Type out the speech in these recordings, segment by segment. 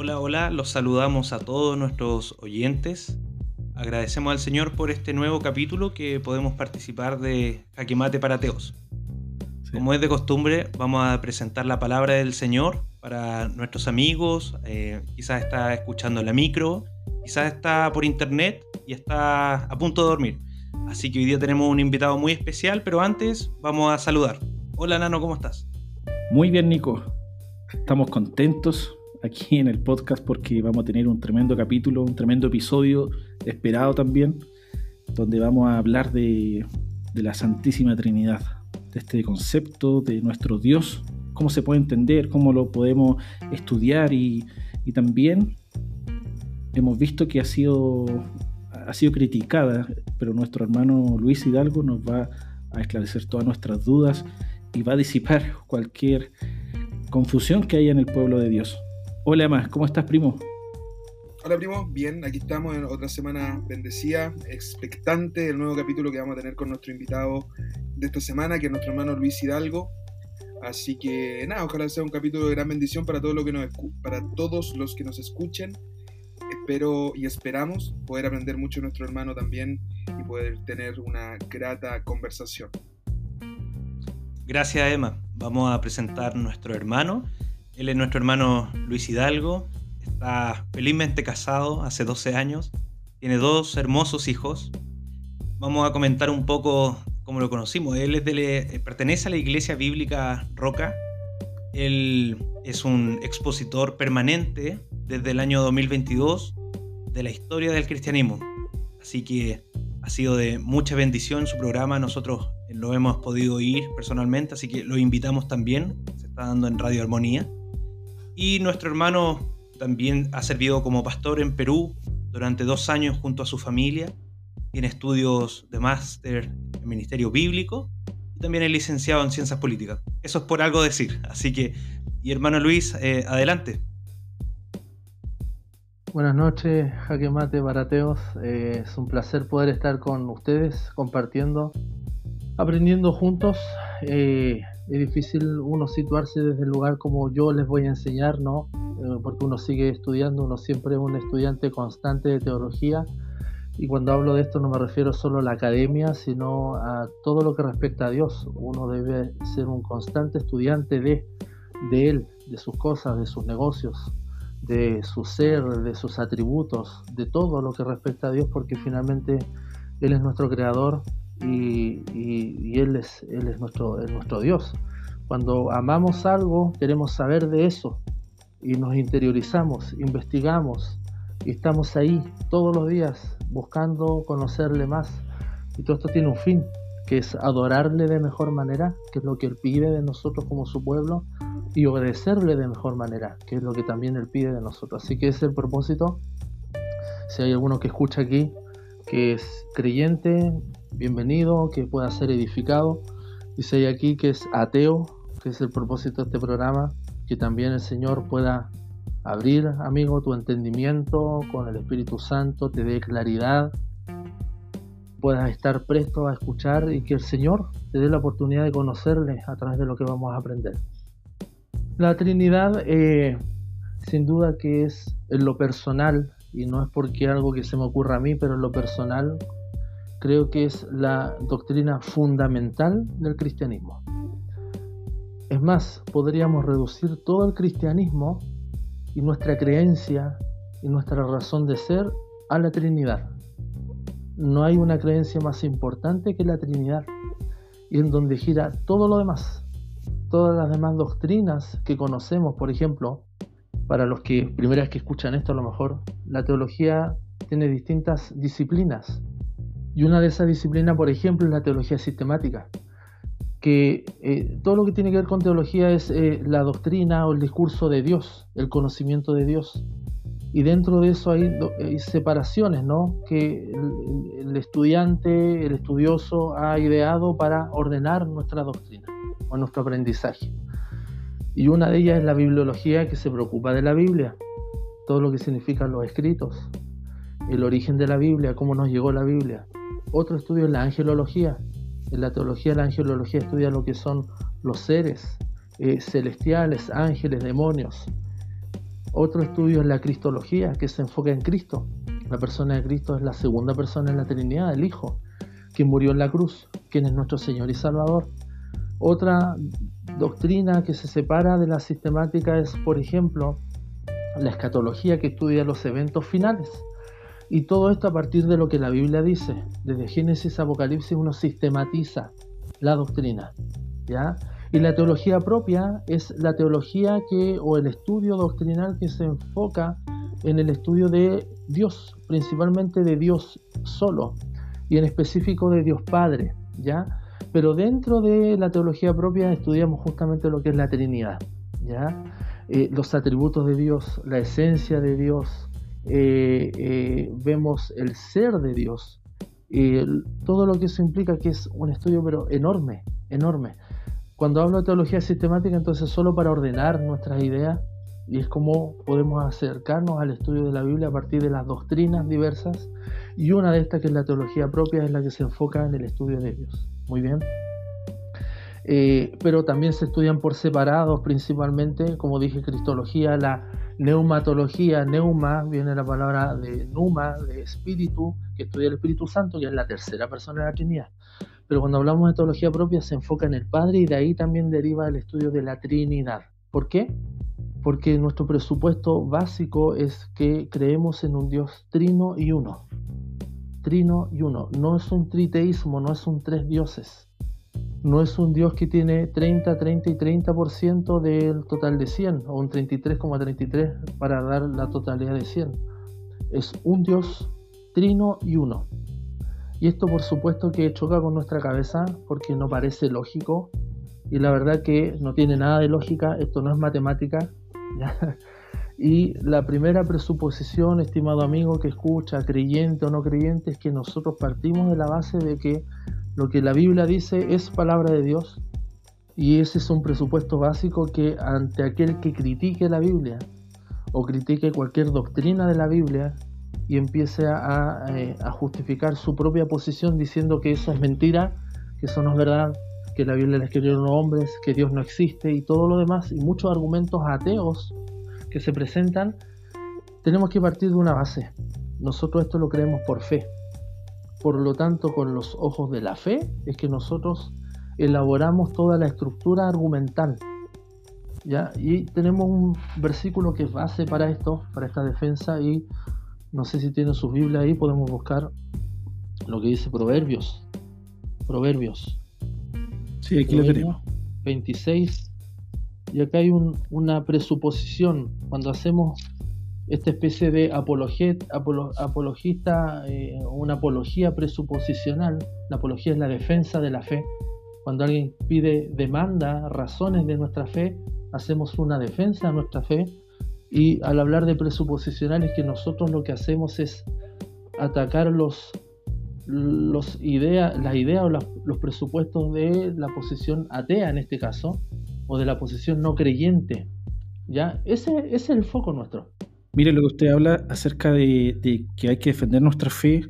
Hola, hola, los saludamos a todos nuestros oyentes. Agradecemos al Señor por este nuevo capítulo que podemos participar de Jaque Mate para Teos. Como es de costumbre, vamos a presentar la palabra del Señor para nuestros amigos. Eh, quizás está escuchando la micro, quizás está por internet y está a punto de dormir. Así que hoy día tenemos un invitado muy especial, pero antes vamos a saludar. Hola Nano, ¿cómo estás? Muy bien, Nico. Estamos contentos aquí en el podcast porque vamos a tener un tremendo capítulo, un tremendo episodio esperado también, donde vamos a hablar de, la Santísima Trinidad, de este concepto de nuestro Dios, cómo se puede entender, cómo lo podemos estudiar y, también hemos visto que ha sido, ha sido criticada, pero nuestro hermano Luis Hidalgo nos va a esclarecer todas nuestras dudas y va a disipar cualquier confusión que haya en el pueblo de Dios. Hola, más, ¿cómo estás, primo? Hola, primo. Bien, aquí estamos en otra semana bendecida, expectante del nuevo capítulo que vamos a tener con nuestro invitado de esta semana, que es nuestro hermano Luis Hidalgo. Así que nada, ojalá sea un capítulo de gran bendición para, todo lo que nos, para todos los que nos escuchen. Espero y esperamos poder aprender mucho de nuestro hermano también y poder tener una grata conversación. Gracias, Emma. Vamos a presentar nuestro hermano él es nuestro hermano Luis Hidalgo, está felizmente casado hace 12 años, tiene dos hermosos hijos. Vamos a comentar un poco cómo lo conocimos. Él eh, pertenece a la Iglesia Bíblica Roca. Él es un expositor permanente desde el año 2022 de la historia del cristianismo. Así que ha sido de mucha bendición su programa. Nosotros lo hemos podido oír personalmente, así que lo invitamos también. Se está dando en Radio Armonía. Y nuestro hermano también ha servido como pastor en Perú durante dos años junto a su familia. Tiene estudios de máster en Ministerio Bíblico y también es licenciado en Ciencias Políticas. Eso es por algo decir. Así que, y hermano Luis, eh, adelante. Buenas noches, Jaque Mate Barateos. Eh, es un placer poder estar con ustedes compartiendo, aprendiendo juntos. Eh, es difícil uno situarse desde el lugar como yo les voy a enseñar, ¿no? Eh, porque uno sigue estudiando, uno siempre es un estudiante constante de teología. Y cuando hablo de esto no me refiero solo a la academia, sino a todo lo que respecta a Dios. Uno debe ser un constante estudiante de, de Él, de sus cosas, de sus negocios, de su ser, de sus atributos, de todo lo que respecta a Dios, porque finalmente Él es nuestro creador, y, Él, es, él es, nuestro, nuestro Dios. Cuando amamos algo, queremos saber de eso y nos interiorizamos, investigamos y estamos ahí todos los días buscando conocerle más. Y todo esto tiene un fin, que es adorarle de mejor manera, que es lo que Él pide de nosotros como su pueblo, y obedecerle de mejor manera, que es lo que también Él pide de nosotros. Así que ese es el propósito. Si hay alguno que escucha aquí que es creyente, bienvenido, que pueda ser edificado. Dice hay aquí que es ateo, que es el propósito de este programa, que también el Señor pueda abrir, amigo, tu entendimiento con el Espíritu Santo, te dé claridad, puedas estar presto a escuchar y que el Señor te dé la oportunidad de conocerle a través de lo que vamos a aprender. La Trinidad, eh, sin duda que es en lo personal, y no es porque algo que se me ocurra a mí, pero en lo personal, creo que es la doctrina fundamental del cristianismo. Es más, podríamos reducir todo el cristianismo y nuestra creencia y nuestra razón de ser a la Trinidad. No hay una creencia más importante que la Trinidad y en donde gira todo lo demás. Todas las demás doctrinas que conocemos, por ejemplo, para los que primera vez que escuchan esto a lo mejor, la teología tiene distintas disciplinas y una de esas disciplinas, por ejemplo, es la teología sistemática, que eh, todo lo que tiene que ver con teología es eh, la doctrina o el discurso de Dios, el conocimiento de Dios. Y dentro de eso hay, separaciones, ¿no? Que el, estudiante, el estudioso ha ideado para ordenar nuestra doctrina o nuestro aprendizaje. Y una de ellas es la bibliología que se preocupa de la Biblia, todo lo que significan los escritos, el origen de la Biblia, cómo nos llegó la Biblia, otro estudio es la angelología. En la teología la angelología estudia lo que son los seres eh, celestiales, ángeles, demonios. Otro estudio es la cristología, que se enfoca en Cristo. La persona de Cristo es la segunda persona en la Trinidad, el Hijo, que murió en la cruz, quien es nuestro Señor y Salvador. Otra doctrina que se separa de la sistemática es, por ejemplo, la escatología que estudia los eventos finales. Y todo esto a partir de lo que la Biblia dice. Desde Génesis a Apocalipsis uno sistematiza la doctrina. ¿ya? Y la teología propia es la teología que, o el estudio doctrinal que se enfoca en el estudio de Dios, principalmente de Dios solo, y en específico de Dios Padre, ¿ya? Pero dentro de la teología propia estudiamos justamente lo que es la Trinidad, ¿ya? Eh, los atributos de Dios, la esencia de Dios, eh, eh, vemos el ser de Dios, todo lo que eso implica que es un estudio pero enorme, enorme. Cuando hablo de teología sistemática, entonces solo para ordenar nuestras ideas, y es como podemos acercarnos al estudio de la Biblia a partir de las doctrinas diversas, y una de estas que es la teología propia es la que se enfoca en el estudio de Dios. Muy bien. Eh, pero también se estudian por separados, principalmente, como dije, cristología, la neumatología, neuma, viene la palabra de numa, de espíritu, que estudia el Espíritu Santo, que es la tercera persona de la Trinidad. Pero cuando hablamos de teología propia se enfoca en el Padre y de ahí también deriva el estudio de la Trinidad. ¿Por qué? Porque nuestro presupuesto básico es que creemos en un Dios trino y uno. Trino y uno. No es un triteísmo, no es un tres dioses no es un Dios que tiene 30, 30 y 30% del total de 100 o un 33,33 para dar la totalidad de 100. Es un Dios trino y uno. Y esto por supuesto que choca con nuestra cabeza porque no parece lógico y la verdad que no tiene nada de lógica, esto no es matemática. Y la primera presuposición, estimado amigo que escucha, creyente o no creyente, es que nosotros partimos de la base de que lo que la Biblia dice es palabra de Dios y ese es un presupuesto básico que ante aquel que critique la Biblia o critique cualquier doctrina de la Biblia y empiece a, eh, justificar su propia posición diciendo que eso es mentira, que eso no es verdad, que la Biblia la escribieron hombres, que Dios no existe y todo lo demás y muchos argumentos ateos que se presentan, tenemos que partir de una base. Nosotros esto lo creemos por fe. Por lo tanto, con los ojos de la fe es que nosotros elaboramos toda la estructura argumental. ¿ya? Y tenemos un versículo que es base para esto, para esta defensa, y no sé si tienen su Biblia ahí, podemos buscar lo que dice Proverbios. Proverbios. Sí, aquí lo tenemos. 26. Y acá hay una presuposición. Cuando hacemos esta especie de apologista, eh, una apología presuposicional. La apología es la defensa de la fe. Cuando alguien pide, demanda razones de nuestra fe, hacemos una defensa de nuestra fe. Y al hablar de presuposicional es que nosotros lo que hacemos es atacar los, los idea, las ideas o los presupuestos de la posición atea en este caso, o de la posición no creyente. ¿Ya? Ese es el foco nuestro. Mire lo que usted habla acerca de, que hay que defender nuestra fe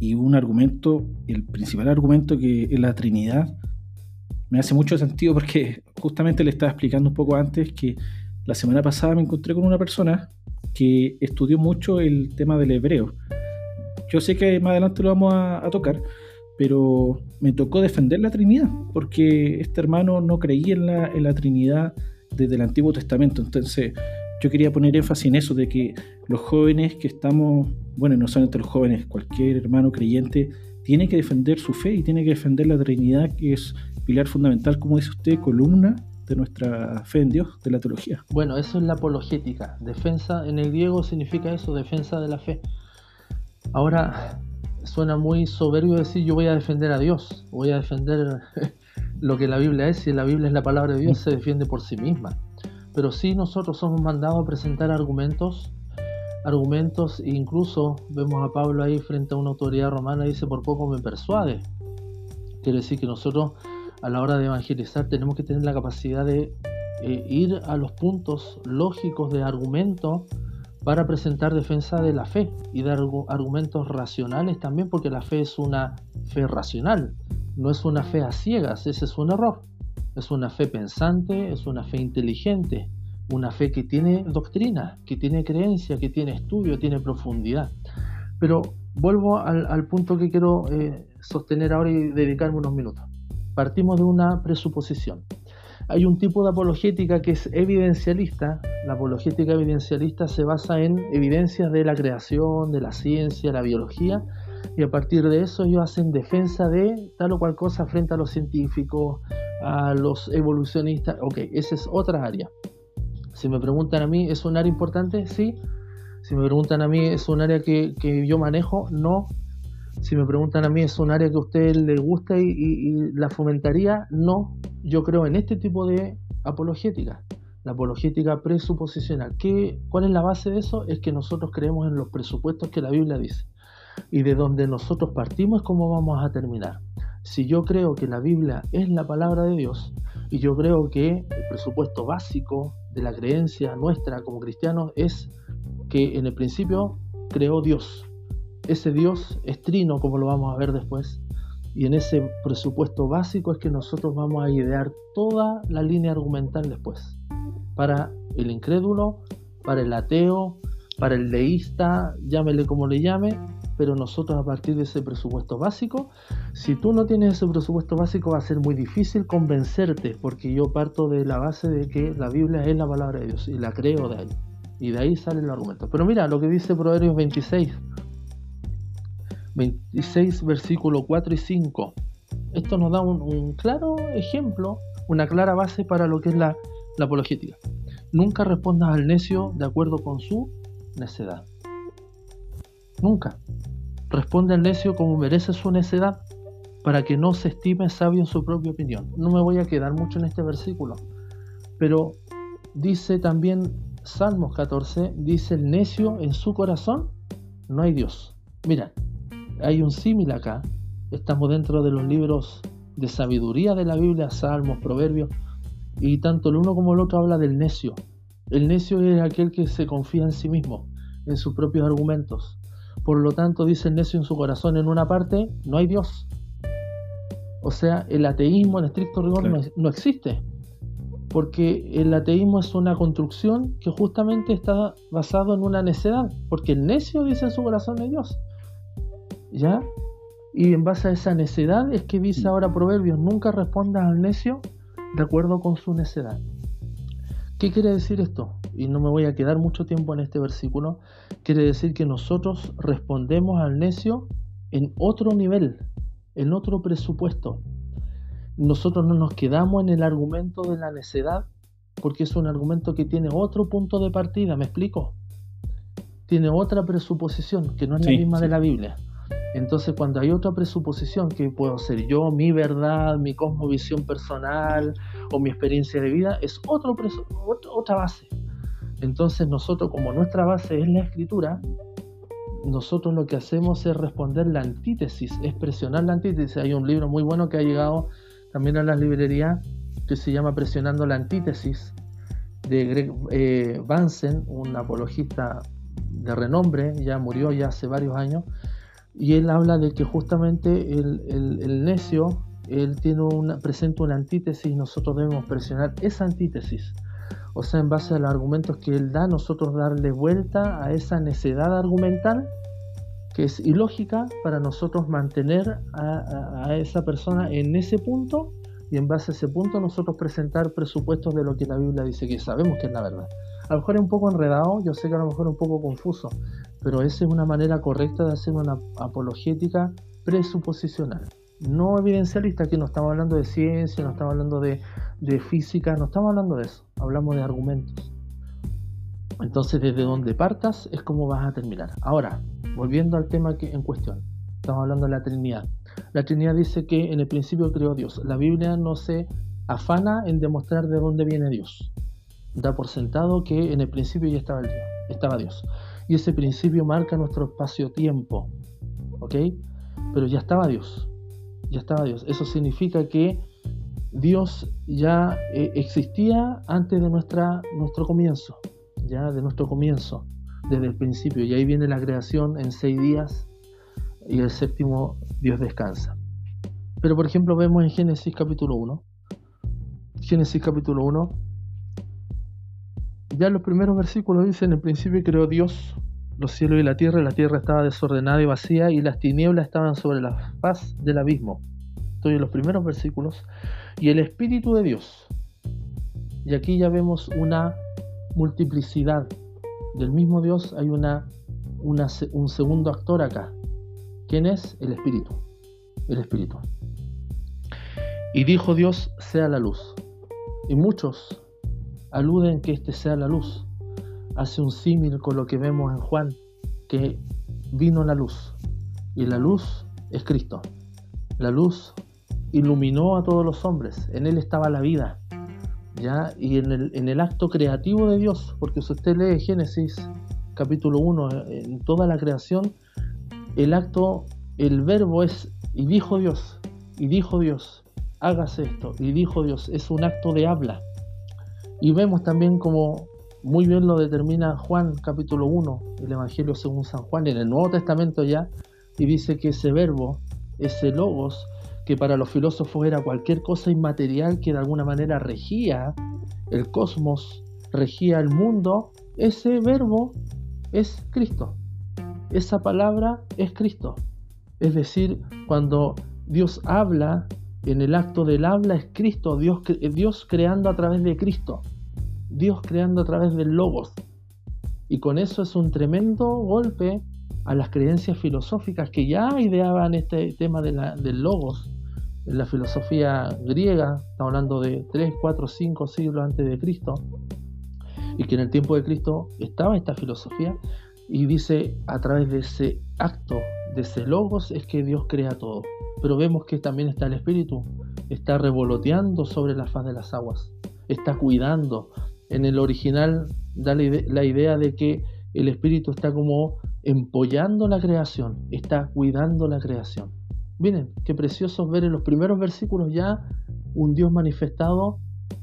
y un argumento, el principal argumento que es la Trinidad, me hace mucho sentido porque justamente le estaba explicando un poco antes que la semana pasada me encontré con una persona que estudió mucho el tema del hebreo. Yo sé que más adelante lo vamos a, a tocar, pero me tocó defender la Trinidad, porque este hermano no creía en la, en la Trinidad desde el Antiguo Testamento. Entonces, yo quería poner énfasis en eso, de que los jóvenes que estamos, bueno, no solamente los jóvenes, cualquier hermano creyente tiene que defender su fe y tiene que defender la Trinidad, que es pilar fundamental, como dice usted, columna de nuestra fe en Dios, de la teología. Bueno, eso es la apologética. Defensa, en el griego significa eso, defensa de la fe. Ahora, suena muy soberbio decir yo voy a defender a Dios, voy a defender lo que la Biblia es, si la Biblia es la palabra de Dios, se defiende por sí misma pero sí nosotros somos mandados a presentar argumentos, argumentos, e incluso vemos a Pablo ahí frente a una autoridad romana y dice, por poco me persuade. Quiere decir que nosotros a la hora de evangelizar tenemos que tener la capacidad de eh, ir a los puntos lógicos de argumento para presentar defensa de la fe y dar argumentos racionales también, porque la fe es una fe racional, no es una fe a ciegas, ese es un error. Es una fe pensante, es una fe inteligente, una fe que tiene doctrina, que tiene creencia, que tiene estudio, tiene profundidad. Pero vuelvo al, punto que quiero eh, sostener ahora y dedicarme unos minutos. Partimos de una presuposición. Hay un tipo de apologética que es evidencialista. La apologética evidencialista se basa en evidencias de la creación, de la ciencia, la biología, y a partir de eso ellos hacen defensa de tal o cual cosa frente a los científicos, a los evolucionistas. Ok, esa es otra área. Si me preguntan a mí, ¿es un área importante? Sí. Si me preguntan a mí, ¿es un área que, yo manejo? No. Si me preguntan a mí, ¿es un área que a usted le gusta y, la fomentaría? No. Yo creo en este tipo de apologética. La apologética presuposicional. ¿Qué, ¿Cuál es la base de eso? Es que nosotros creemos en los presupuestos que la Biblia dice. Y de donde nosotros partimos es cómo vamos a terminar. Si yo creo que la Biblia es la palabra de Dios y yo creo que el presupuesto básico de la creencia nuestra como cristianos es que en el principio creó Dios. Ese Dios es trino, como lo vamos a ver después. Y en ese presupuesto básico es que nosotros vamos a idear toda la línea argumental después. Para el incrédulo, para el ateo, para el deísta, llámele como le llame, pero nosotros a partir de ese presupuesto básico, si tú no tienes ese presupuesto básico va a ser muy difícil convencerte, porque yo parto de la base de que la Biblia es la palabra de Dios y la creo de ahí. Y de ahí salen los argumentos. Pero mira lo que dice Proverbios 26. 26 versículo 4 y 5. Esto nos da un, claro ejemplo, una clara base para lo que es la, la apologética. Nunca respondas al necio de acuerdo con su necedad. Nunca. Responde al necio como merece su necedad, para que no se estime sabio en su propia opinión. No me voy a quedar mucho en este versículo, pero dice también Salmos 14, dice el necio en su corazón, no hay Dios. Mira, hay un símil acá, estamos dentro de los libros de sabiduría de la Biblia, Salmos, Proverbios, y tanto el uno como el otro habla del necio. El necio es aquel que se confía en sí mismo, en sus propios argumentos. Por lo tanto, dice el necio en su corazón, en una parte, no hay Dios. O sea, el ateísmo en estricto rigor no, existe. Porque el ateísmo es una construcción que justamente está basado en una necedad. Porque el necio dice en su corazón hay Dios. ¿Ya? Y en base a esa necedad es que dice ahora Proverbios, nunca respondas al necio de acuerdo con su necedad. ¿Qué quiere decir esto? Y no me voy a quedar mucho tiempo en este versículo. Quiere decir que nosotros respondemos al necio en otro nivel, en otro presupuesto. Nosotros no nos quedamos en el argumento de la necedad porque es un argumento que tiene otro punto de partida, ¿me explico? Tiene otra presuposición que no es la misma de la Biblia. Entonces, cuando hay otra presuposición que puedo ser yo, mi verdad, mi cosmovisión personal o mi experiencia de vida, es otro otra base. Entonces, nosotros, como nuestra base es la escritura, nosotros lo que hacemos es responder la antítesis, es presionar la antítesis. Hay un libro muy bueno que ha llegado también a las librerías que se llama Presionando la antítesis de Greg eh, Vansen, un apologista de renombre, ya murió hace varios años y él habla de que justamente el, necio, él tiene una, presenta una antítesis y nosotros debemos presionar esa antítesis. O sea, en base a los argumentos que él da, nosotros darle vuelta a esa necedad argumental que es ilógica para nosotros mantener a, a, esa persona en ese punto y en base a ese punto nosotros presentar presupuestos de lo que la Biblia dice que sabemos que es la verdad. A lo mejor es un poco enredado, yo sé que a lo mejor es un poco confuso, pero esa es una manera correcta de hacer una apologética presuposicional. No evidencialista, aquí no estamos hablando de ciencia, no estamos hablando de, física, no estamos hablando de eso, hablamos de argumentos. Entonces, desde donde partas es como vas a terminar. Ahora, volviendo al tema que, en cuestión, estamos hablando de la Trinidad. La Trinidad dice que en el principio creó Dios. La Biblia no se afana en demostrar de dónde viene Dios. Da por sentado que en el principio ya estaba, Dios, estaba Dios y ese principio marca nuestro espacio-tiempo. ¿Ok? Pero ya estaba Dios. Ya estaba Dios. Eso significa que Dios ya eh, existía antes de nuestro comienzo. Ya de nuestro comienzo. Desde el principio. Y ahí viene la creación en seis días. Y el séptimo Dios descansa. Pero por ejemplo vemos en Génesis capítulo 1. Génesis capítulo 1 ya los primeros versículos dicen, en principio creó Dios los cielos y la tierra, y la tierra estaba desordenada y vacía, y las tinieblas estaban sobre la faz del abismo. Estoy en los primeros versículos. Y el Espíritu de Dios. Y aquí ya vemos una multiplicidad. Del mismo Dios hay una, un segundo actor acá. ¿Quién es? El Espíritu. El Espíritu. Y dijo Dios, sea la luz. Y muchos aluden que este sea la luz hace un símil con lo que vemos en Juan, que vino la luz. Y la luz es Cristo. La luz iluminó a todos los hombres. En él estaba la vida. ¿ya? Y en el, en el acto creativo de Dios, porque si usted lee Génesis capítulo 1, en toda la creación, el acto, el verbo es, y dijo Dios, y dijo Dios, hágase esto, y dijo Dios, es un acto de habla. Y vemos también como muy bien lo determina Juan capítulo 1, el Evangelio según San Juan, en el Nuevo Testamento ya, y dice que ese verbo, ese logos, que para los filósofos era cualquier cosa inmaterial que de alguna manera regía el cosmos, regía el mundo, ese verbo es Cristo. Esa palabra es Cristo. Es decir, cuando Dios habla, en el acto del habla es Cristo, Dios, Dios creando a través de Cristo. Dios creando a través del logos. Y con eso es un tremendo golpe a las creencias filosóficas que ya ideaban este tema de del logos. En la filosofía griega, estamos hablando de 3, 4, 5 siglos antes de Cristo, y que en el tiempo de Cristo estaba esta filosofía, y dice a través de ese acto, de ese logos, es que Dios crea todo. Pero vemos que también está el Espíritu, está revoloteando sobre la faz de las aguas, está cuidando, en el original da la idea de que el espíritu está como empollando la creación, está cuidando la creación. Miren, qué precioso ver en los primeros versículos ya un Dios manifestado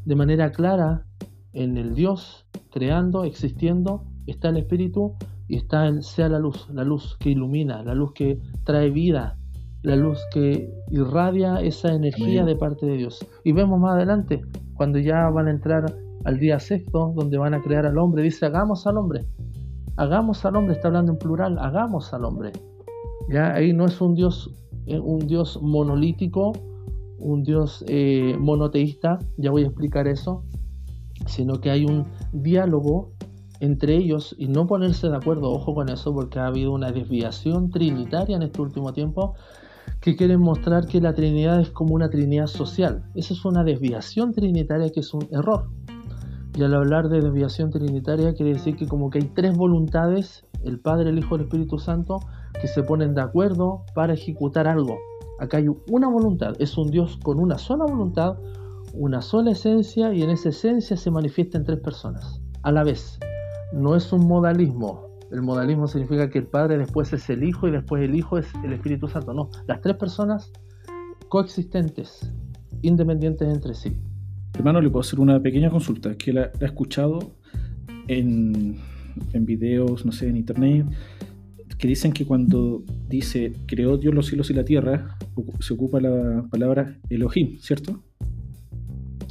de manera clara en el Dios creando, existiendo, está el espíritu y está el sea la luz, la luz que ilumina, la luz que trae vida, la luz que irradia esa energía de parte de Dios. Y vemos más adelante, cuando ya van a entrar al día sexto, donde van a crear al hombre, dice, hagamos al hombre. Hagamos al hombre, está hablando en plural, hagamos al hombre. Ya ahí no es un Dios, eh, un Dios monolítico, un Dios eh, monoteísta, ya voy a explicar eso, sino que hay un diálogo entre ellos y no ponerse de acuerdo, ojo con eso, porque ha habido una desviación trinitaria en este último tiempo que quieren mostrar que la Trinidad es como una Trinidad social. Esa es una desviación trinitaria que es un error. Y al hablar de desviación trinitaria quiere decir que como que hay tres voluntades, el Padre, el Hijo y el Espíritu Santo, que se ponen de acuerdo para ejecutar algo. Acá hay una voluntad, es un Dios con una sola voluntad, una sola esencia y en esa esencia se manifiesta en tres personas a la vez. No es un modalismo. El modalismo significa que el Padre después es el Hijo y después el Hijo es el Espíritu Santo. No, las tres personas coexistentes, independientes entre sí. Hermano, le puedo hacer una pequeña consulta, que la, he escuchado en, en videos, no sé, en internet, que dicen que cuando dice creó Dios los cielos y la tierra, se ocupa la palabra Elohim, ¿cierto?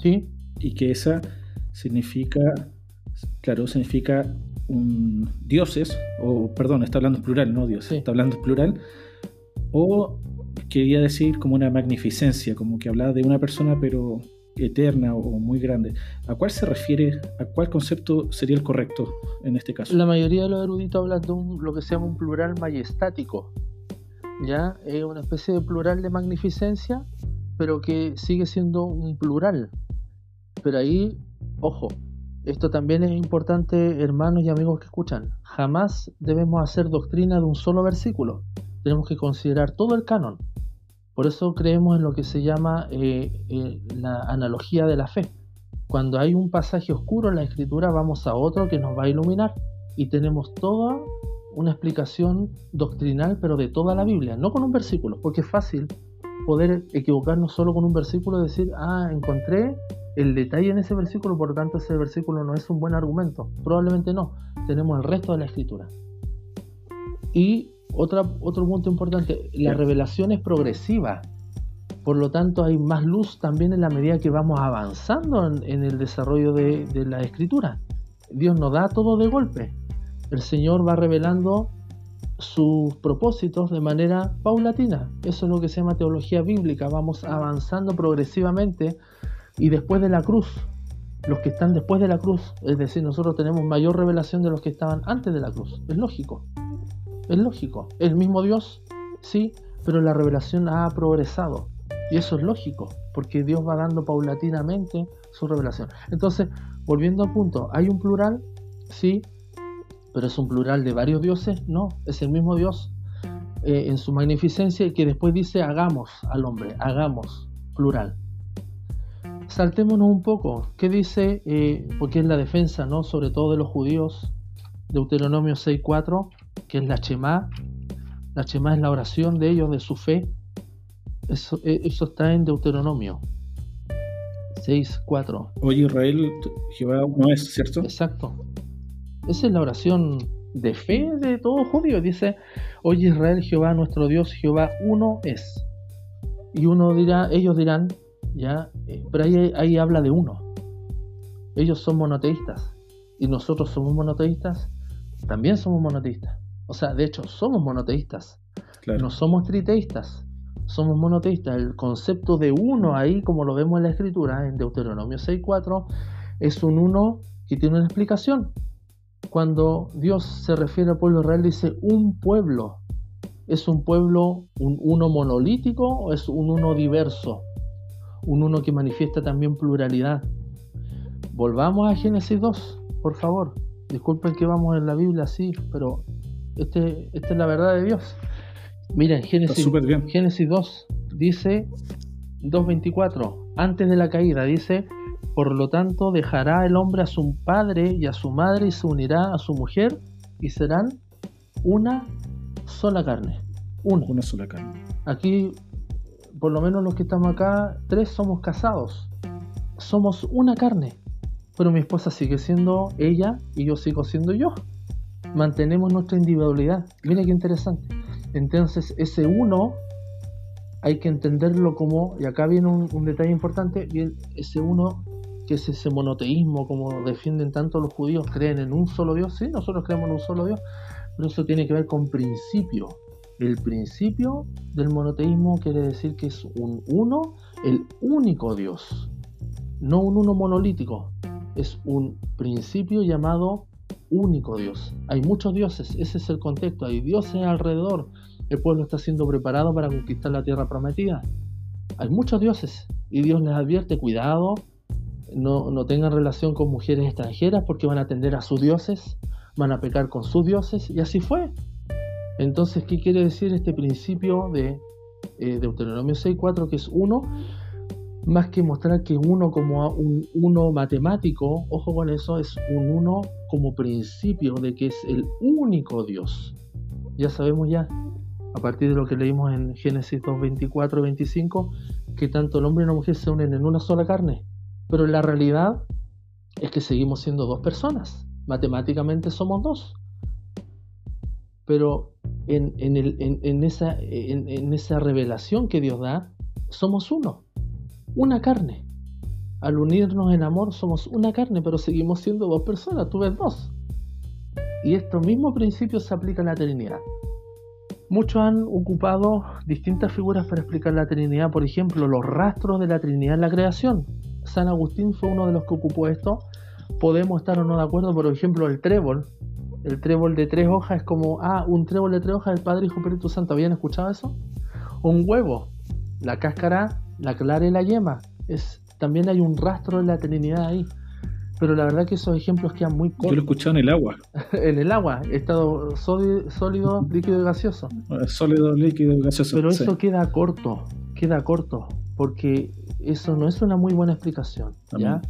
Sí. Y que esa significa, claro, significa un dioses, o perdón, está hablando en plural, no Dios, está hablando en plural, o quería decir como una magnificencia, como que hablaba de una persona, pero eterna o muy grande. ¿A cuál se refiere, a cuál concepto sería el correcto en este caso? La mayoría de los eruditos hablan de lo que se llama un plural majestático. ¿ya? Es una especie de plural de magnificencia, pero que sigue siendo un plural. Pero ahí, ojo, esto también es importante, hermanos y amigos que escuchan. Jamás debemos hacer doctrina de un solo versículo. Tenemos que considerar todo el canon. Por eso creemos en lo que se llama eh, eh, la analogía de la fe. Cuando hay un pasaje oscuro en la escritura, vamos a otro que nos va a iluminar y tenemos toda una explicación doctrinal, pero de toda la Biblia, no con un versículo, porque es fácil poder equivocarnos solo con un versículo y decir, ah, encontré el detalle en ese versículo, por lo tanto ese versículo no es un buen argumento. Probablemente no, tenemos el resto de la escritura. Y otro punto importante, la revelación es progresiva. Por lo tanto, hay más luz también en la medida que vamos avanzando en, el desarrollo de, la escritura. Dios no da todo de golpe. El Señor va revelando sus propósitos de manera paulatina. Eso es lo que se llama teología bíblica. Vamos avanzando progresivamente y después de la cruz, los que están después de la cruz, es decir, nosotros tenemos mayor revelación de los que estaban antes de la cruz. Es lógico. Es lógico. El mismo Dios, sí, pero la revelación ha progresado. Y eso es lógico, porque Dios va dando paulatinamente su revelación. Entonces, volviendo al punto, ¿hay un plural? Sí, pero es un plural de varios dioses, no, es el mismo Dios eh, en su magnificencia que después dice hagamos al hombre, hagamos, plural. Saltémonos un poco, ¿qué dice? Eh, porque es la defensa, ¿no? Sobre todo de los judíos, Deuteronomio 6.4, que es la Shema. La Shema es la oración de ellos, de su fe. Eso, eh, eso está en Deuteronomio 6.4. Oye Israel, Jehová no es, ¿cierto? Exacto. Esa es la oración de fe de todo judío. Dice, oye Israel, Jehová nuestro Dios, Jehová uno es. Y uno dirá, ellos dirán, ya, eh, pero ahí, ahí habla de uno. Ellos son monoteístas. Y nosotros somos monoteístas, también somos monoteístas. O sea, de hecho, somos monoteístas. No somos triteístas, somos monoteístas. El concepto de uno ahí, como lo vemos en la escritura, en Deuteronomio 6.4, es un uno que tiene una explicación cuando Dios se refiere al pueblo Israel, dice un pueblo. ¿Es un pueblo un uno monolítico o es un uno diverso? Un uno que manifiesta también pluralidad. Volvamos a Génesis 2, por favor. Disculpen que vamos en la Biblia así, pero este, esta es la verdad de Dios. Miren, Génesis, Génesis 2 dice 2.24, antes de la caída, dice, por lo tanto, dejará el hombre a su padre y a su madre y se unirá a su mujer y serán una sola carne. Una. Una sola carne. Aquí, por lo menos los que estamos acá, tres somos casados. Somos una carne. Pero mi esposa sigue siendo ella y yo sigo siendo yo. Mantenemos nuestra individualidad. Mira qué interesante. Entonces, ese uno hay que entenderlo como, y acá viene un, detalle importante, bien, ese uno que es ese monoteísmo como defienden tanto los judíos, creen en un solo Dios, sí, nosotros creemos en un solo Dios, pero eso tiene que ver con principio. El principio del monoteísmo quiere decir que es un uno, el único Dios, no un uno monolítico, es un principio llamado único Dios. Hay muchos dioses, ese es el contexto, hay dioses alrededor, el pueblo está siendo preparado para conquistar la tierra prometida. Hay muchos dioses y Dios les advierte, cuidado, no, tengan relación con mujeres extranjeras porque van a atender a sus dioses, van a pecar con sus dioses, y así fue. Entonces, ¿qué quiere decir este principio de eh, Deuteronomio 6.4, que es uno? Más que mostrar que uno como un uno matemático, ojo con eso, es un uno como principio de que es el único Dios. Ya sabemos ya, a partir de lo que leímos en Génesis 2, 24, 25, que tanto el hombre y la mujer se unen en una sola carne. Pero la realidad es que seguimos siendo dos personas. Matemáticamente somos dos. Pero en, esa, en, esa, revelación que Dios da, somos uno. Una carne. Al unirnos en amor somos una carne, pero seguimos siendo dos personas. Tú ves dos. Y estos mismos principios se aplican a la Trinidad. Muchos han ocupado distintas figuras para explicar la Trinidad, por ejemplo, los rastros de la Trinidad en la creación. San Agustín fue uno de los que ocupó esto. Podemos estar o no de acuerdo, por ejemplo, el trébol. El trébol de tres hojas es como, ah, un trébol de tres hojas del Padre, Hijo, Espíritu Santo. ¿Habían escuchado eso? Un huevo, la cáscara, la clara y la yema. Es, también hay un rastro de la Trinidad ahí. Pero la verdad que esos ejemplos quedan muy cortos. Yo lo he escuchado en el agua. en el agua, estado sólido, líquido y gaseoso. Sólido, líquido y gaseoso. Pero eso queda corto, queda corto, porque eso no es una muy buena explicación, ¿ya?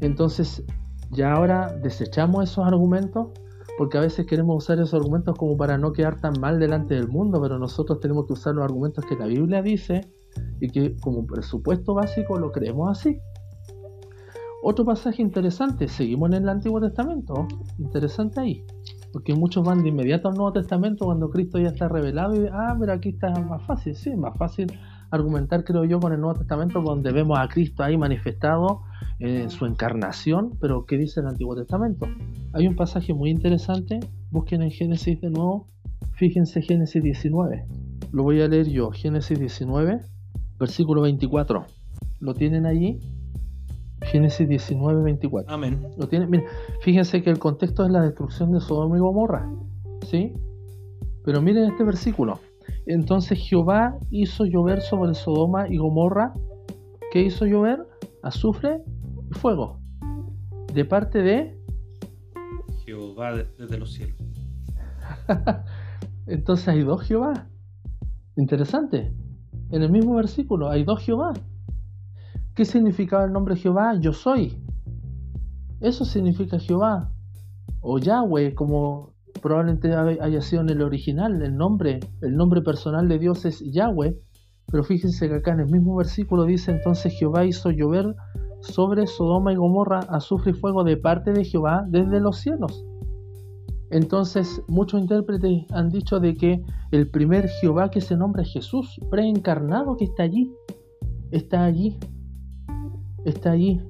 Entonces, ya ahora desechamos esos argumentos, porque a veces queremos usar esos argumentos como para no quedar tan mal delante del mundo, pero nosotros tenemos que usar los argumentos que la Biblia dice y que como presupuesto básico lo creemos así. Otro pasaje interesante, seguimos en el Antiguo Testamento, interesante ahí, porque muchos van de inmediato al Nuevo Testamento cuando Cristo ya está revelado y, ah, mira, aquí está más fácil, sí, más fácil argumentar, creo yo, con el Nuevo Testamento, donde vemos a Cristo ahí manifestado en su encarnación, pero ¿qué dice el Antiguo Testamento? Hay un pasaje muy interesante, busquen en Génesis de nuevo, fíjense Génesis 19, lo voy a leer yo, Génesis 19, versículo 24, ¿lo tienen allí? Génesis 19, 24. Amén. Lo tienen, miren, fíjense que el contexto es la destrucción de Sodoma y Gomorra, ¿sí? Pero miren este versículo. Entonces Jehová hizo llover sobre Sodoma y Gomorra. ¿Qué hizo llover? Azufre fuego. De parte de Jehová desde los cielos. Entonces hay dos Jehová. Interesante. En el mismo versículo hay dos Jehová. ¿Qué significaba el nombre Jehová? Yo soy. Eso significa Jehová. O Yahweh, como probablemente haya sido en el original, el nombre, el nombre personal de Dios es Yahweh. Pero fíjense que acá en el mismo versículo dice entonces Jehová hizo llover sobre Sodoma y Gomorra azufre y fuego de parte de Jehová desde los cielos. Entonces muchos intérpretes han dicho de que el primer Jehová que se nombra es Jesús, preencarnado que está allí, está allí, está allí.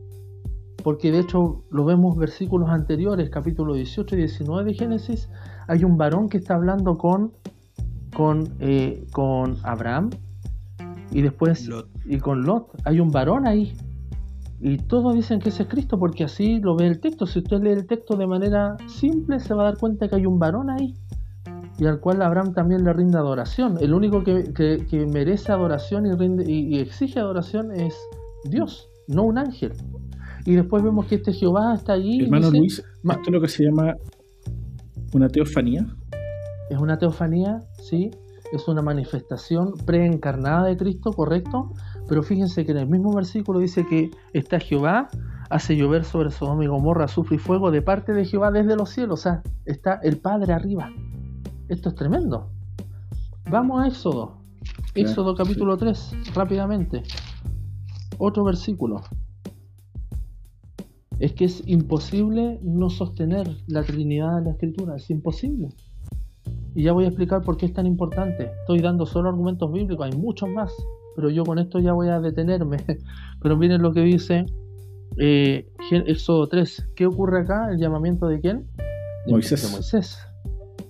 Porque de hecho lo vemos versículos anteriores, capítulo 18 y 19 de Génesis, hay un varón que está hablando con, con, eh, con Abraham y después y con Lot. Hay un varón ahí y todos dicen que ese es Cristo porque así lo ve el texto. Si usted lee el texto de manera simple, se va a dar cuenta que hay un varón ahí y al cual Abraham también le rinde adoración. El único que, merece adoración y, rinde, y, exige adoración es Dios, no un ángel. Y después vemos que este Jehová está allí. Hermano Luis, ¿esto es lo que se llama una teofanía? Es una teofanía, sí. Es una manifestación preencarnada de Cristo, correcto pero fíjense que en el mismo versículo dice que está Jehová, hace llover sobre Sodoma y Gomorra azufre y fuego de parte de Jehová desde los cielos. O sea, está el Padre arriba. Esto es tremendo. Vamos a Éxodo. Éxodo capítulo 3, rápidamente. Otro versículo. Es que es imposible no sostener la Trinidad de la Escritura. Es imposible. Y ya voy a explicar por qué es tan importante. Estoy dando solo argumentos bíblicos, hay muchos más pero yo con esto ya voy a detenerme. Pero miren lo que dice eh, Éxodo 3. ¿Qué ocurre acá? ¿El llamamiento de quién? Moisés. Moisés.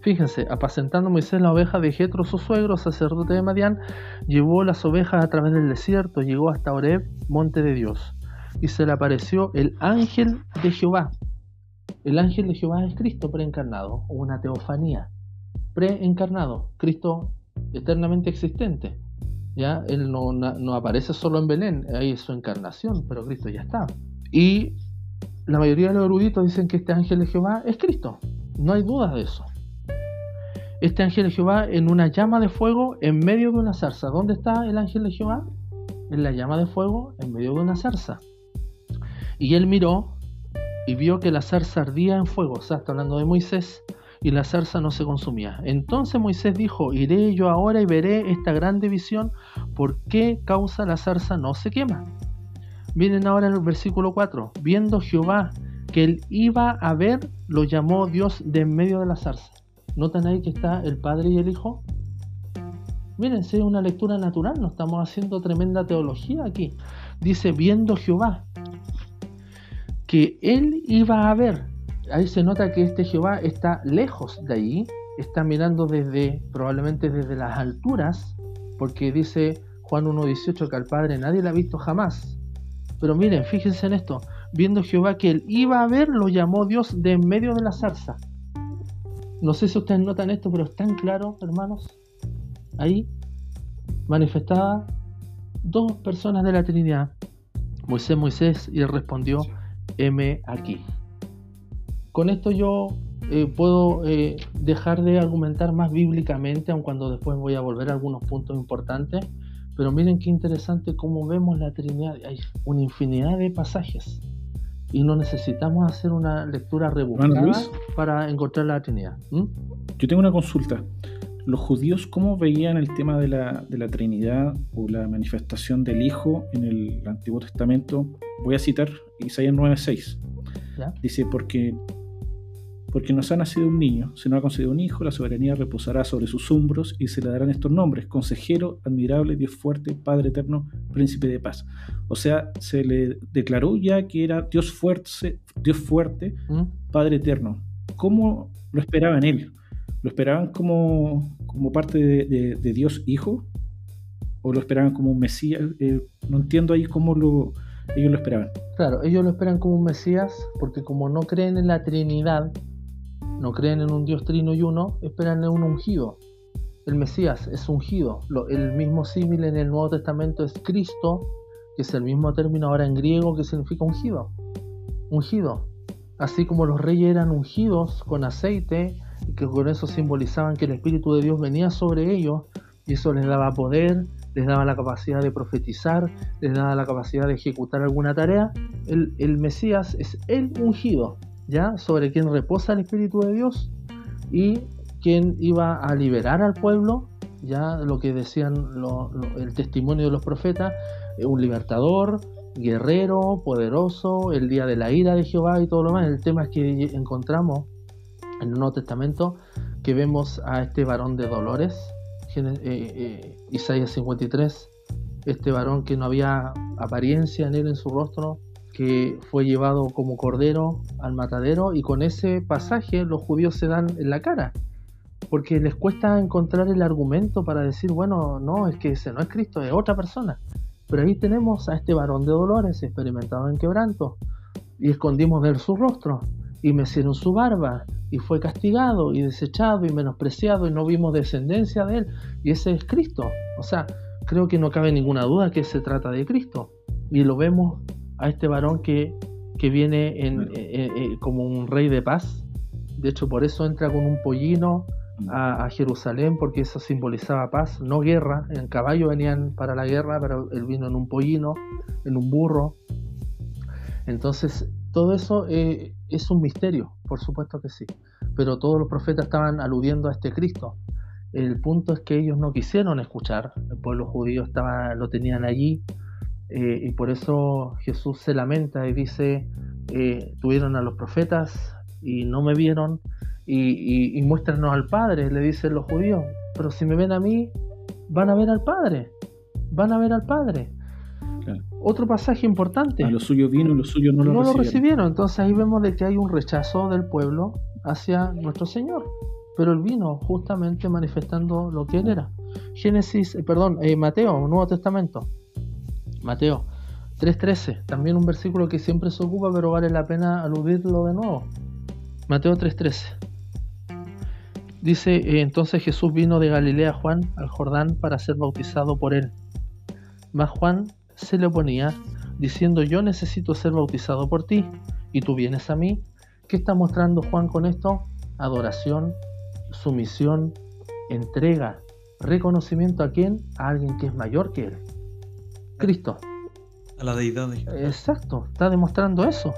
Fíjense, apacentando Moisés la oveja de Jetro, su suegro, sacerdote de Madián, llevó las ovejas a través del desierto, llegó hasta Oreb, monte de Dios, y se le apareció el ángel de Jehová. El ángel de Jehová es Cristo preencarnado, una teofanía. Preencarnado, Cristo eternamente existente. ¿Ya? Él no, aparece solo en Belén, ahí es su encarnación, pero Cristo ya está. Y la mayoría de los eruditos dicen que este ángel de Jehová es Cristo, no hay dudas de eso. Este ángel de Jehová en una llama de fuego en medio de una zarza. ¿Dónde está el ángel de Jehová? En la llama de fuego en medio de una zarza. Y él miró y vio que la zarza ardía en fuego. O sea, está hablando de Moisés y la zarza no se consumía. Entonces Moisés dijo, iré yo ahora y veré esta grande visión, ¿por qué causa la zarza no se quema? Vienen ahora el versículo 4, viendo Jehová que él iba a ver, lo llamó Dios de en medio de la zarza. ¿Notan ahí que está el Padre y el Hijo? Miren, es una lectura natural, no estamos haciendo tremenda teología aquí. Dice, viendo Jehová, que él iba a ver, ahí se nota que este Jehová está lejos de ahí, está mirando desde, probablemente desde las alturas, porque dice Juan 1.18 que al Padre nadie le ha visto jamás. Pero miren, fíjense en esto, viendo Jehová que él iba a ver, lo llamó Dios de en medio de la zarza. No sé si ustedes notan esto, pero es tan claro, hermanos. Ahí manifestada dos personas de la Trinidad. Moisés, Moisés, y él respondió, heme aquí. Con esto yo eh, puedo eh, dejar de argumentar más bíblicamente, aun cuando después voy a volver a algunos puntos importantes. Pero miren qué interesante cómo vemos la Trinidad. Hay una infinidad de pasajes y no necesitamos hacer una lectura rebuscada para encontrar la Trinidad. Yo tengo una consulta. ¿Los judíos cómo veían el tema de la, de la Trinidad o la manifestación del Hijo en el Antiguo Testamento? Voy a citar Isaías 9:6. Dice, porque porque nos ha nacido un niño, se nos ha concedido un hijo, la soberanía reposará sobre sus hombros y se le darán estos nombres, consejero, admirable, Dios fuerte, Padre eterno, príncipe de paz. O sea, se le declaró ya que era Dios fuerte, Dios fuerte, ¿Mm? Padre eterno. ¿Cómo lo esperaban él? ¿Lo esperaban como, como parte de, de- de Dios Hijo? ¿O lo esperaban como un Mesías? Eh, no entiendo ahí cómo lo, ellos lo esperaban. Claro, ellos lo esperan como un Mesías porque como no creen en la Trinidad, no creen en un Dios trino y uno, esperan en un ungido. El Mesías es ungido. El mismo símil en el Nuevo Testamento es Cristo, que es el mismo término ahora en griego que significa ungido. Ungido. Así como los reyes eran ungidos con aceite, y que con eso simbolizaban que el Espíritu de Dios venía sobre ellos, y eso les daba poder, les daba la capacidad de profetizar, les daba la capacidad de ejecutar alguna tarea, el, el Mesías es el ungido, ¿ya? Sobre quien reposa el Espíritu de Dios y quien iba a liberar al pueblo, ya lo que decían el testimonio de los profetas, eh, un libertador, guerrero, poderoso, el día de la ira de Jehová y todo lo demás. El tema es que encontramos en el Nuevo Testamento que vemos a este varón de dolores, eh, eh, Isaías 53, este varón que no había apariencia en él en su rostro, que fue llevado como cordero al matadero y con ese pasaje los judíos se dan en la cara, porque les cuesta encontrar el argumento para decir, bueno, no, es que ese no es Cristo, es otra persona. Pero ahí tenemos a este varón de dolores, experimentado en quebranto, y escondimos de él su rostro, y mecieron su barba, y fue castigado, y desechado, y menospreciado, y no vimos descendencia de él, y ese es Cristo. O sea, creo que no cabe ninguna duda que se trata de Cristo. Y lo vemos a este varón que, que viene en, eh, eh, eh, como un rey de paz. De hecho, por eso entra con un pollino a, a Jerusalén, porque eso simbolizaba paz, no guerra. En caballo venían para la guerra, pero él vino en un pollino, en un burro. Entonces, todo eso eh, es un misterio, por supuesto que sí. Pero todos los profetas estaban aludiendo a este Cristo. El punto es que ellos no quisieron escuchar. El pueblo judío estaba, lo tenían allí. Eh, y por eso Jesús se lamenta y dice, eh, tuvieron a los profetas y no me vieron y, y, y muéstranos al Padre, le dicen los judíos. Pero si me ven a mí, van a ver al Padre. Van a ver al Padre. Claro. Otro pasaje importante. A lo suyo vino, los suyos no no, lo lo recibieron. recibieron. Entonces ahí vemos de que hay un rechazo del pueblo hacia nuestro Señor. Pero él vino justamente manifestando lo que él era. Génesis, eh, perdón, eh, Mateo, Nuevo Testamento. Mateo 3.13, también un versículo que siempre se ocupa, pero vale la pena aludirlo de nuevo. Mateo 3.13. Dice, eh, entonces Jesús vino de Galilea a Juan al Jordán para ser bautizado por él. Mas Juan se le oponía, diciendo, yo necesito ser bautizado por ti, y tú vienes a mí. ¿Qué está mostrando Juan con esto? Adoración, sumisión, entrega, reconocimiento a quién? A alguien que es mayor que él. Cristo. A la deidad. Exacto, está demostrando eso.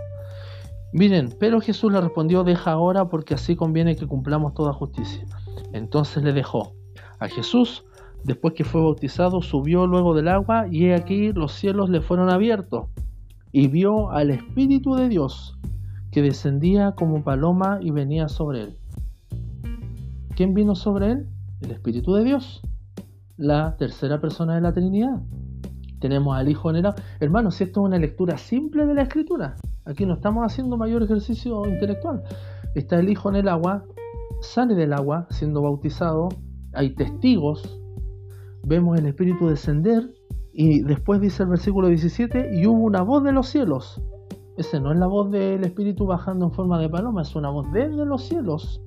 Miren, pero Jesús le respondió, deja ahora porque así conviene que cumplamos toda justicia. Entonces le dejó. A Jesús, después que fue bautizado, subió luego del agua y he aquí los cielos le fueron abiertos y vio al Espíritu de Dios que descendía como paloma y venía sobre él. ¿Quién vino sobre él? El Espíritu de Dios, la tercera persona de la Trinidad. Tenemos al Hijo en el agua. Hermanos, si esto es una lectura simple de la Escritura, aquí no estamos haciendo mayor ejercicio intelectual. Está el Hijo en el agua, sale del agua siendo bautizado, hay testigos, vemos el Espíritu descender y después dice el versículo 17, y hubo una voz de los cielos. Ese no es la voz del Espíritu bajando en forma de paloma, es una voz desde los cielos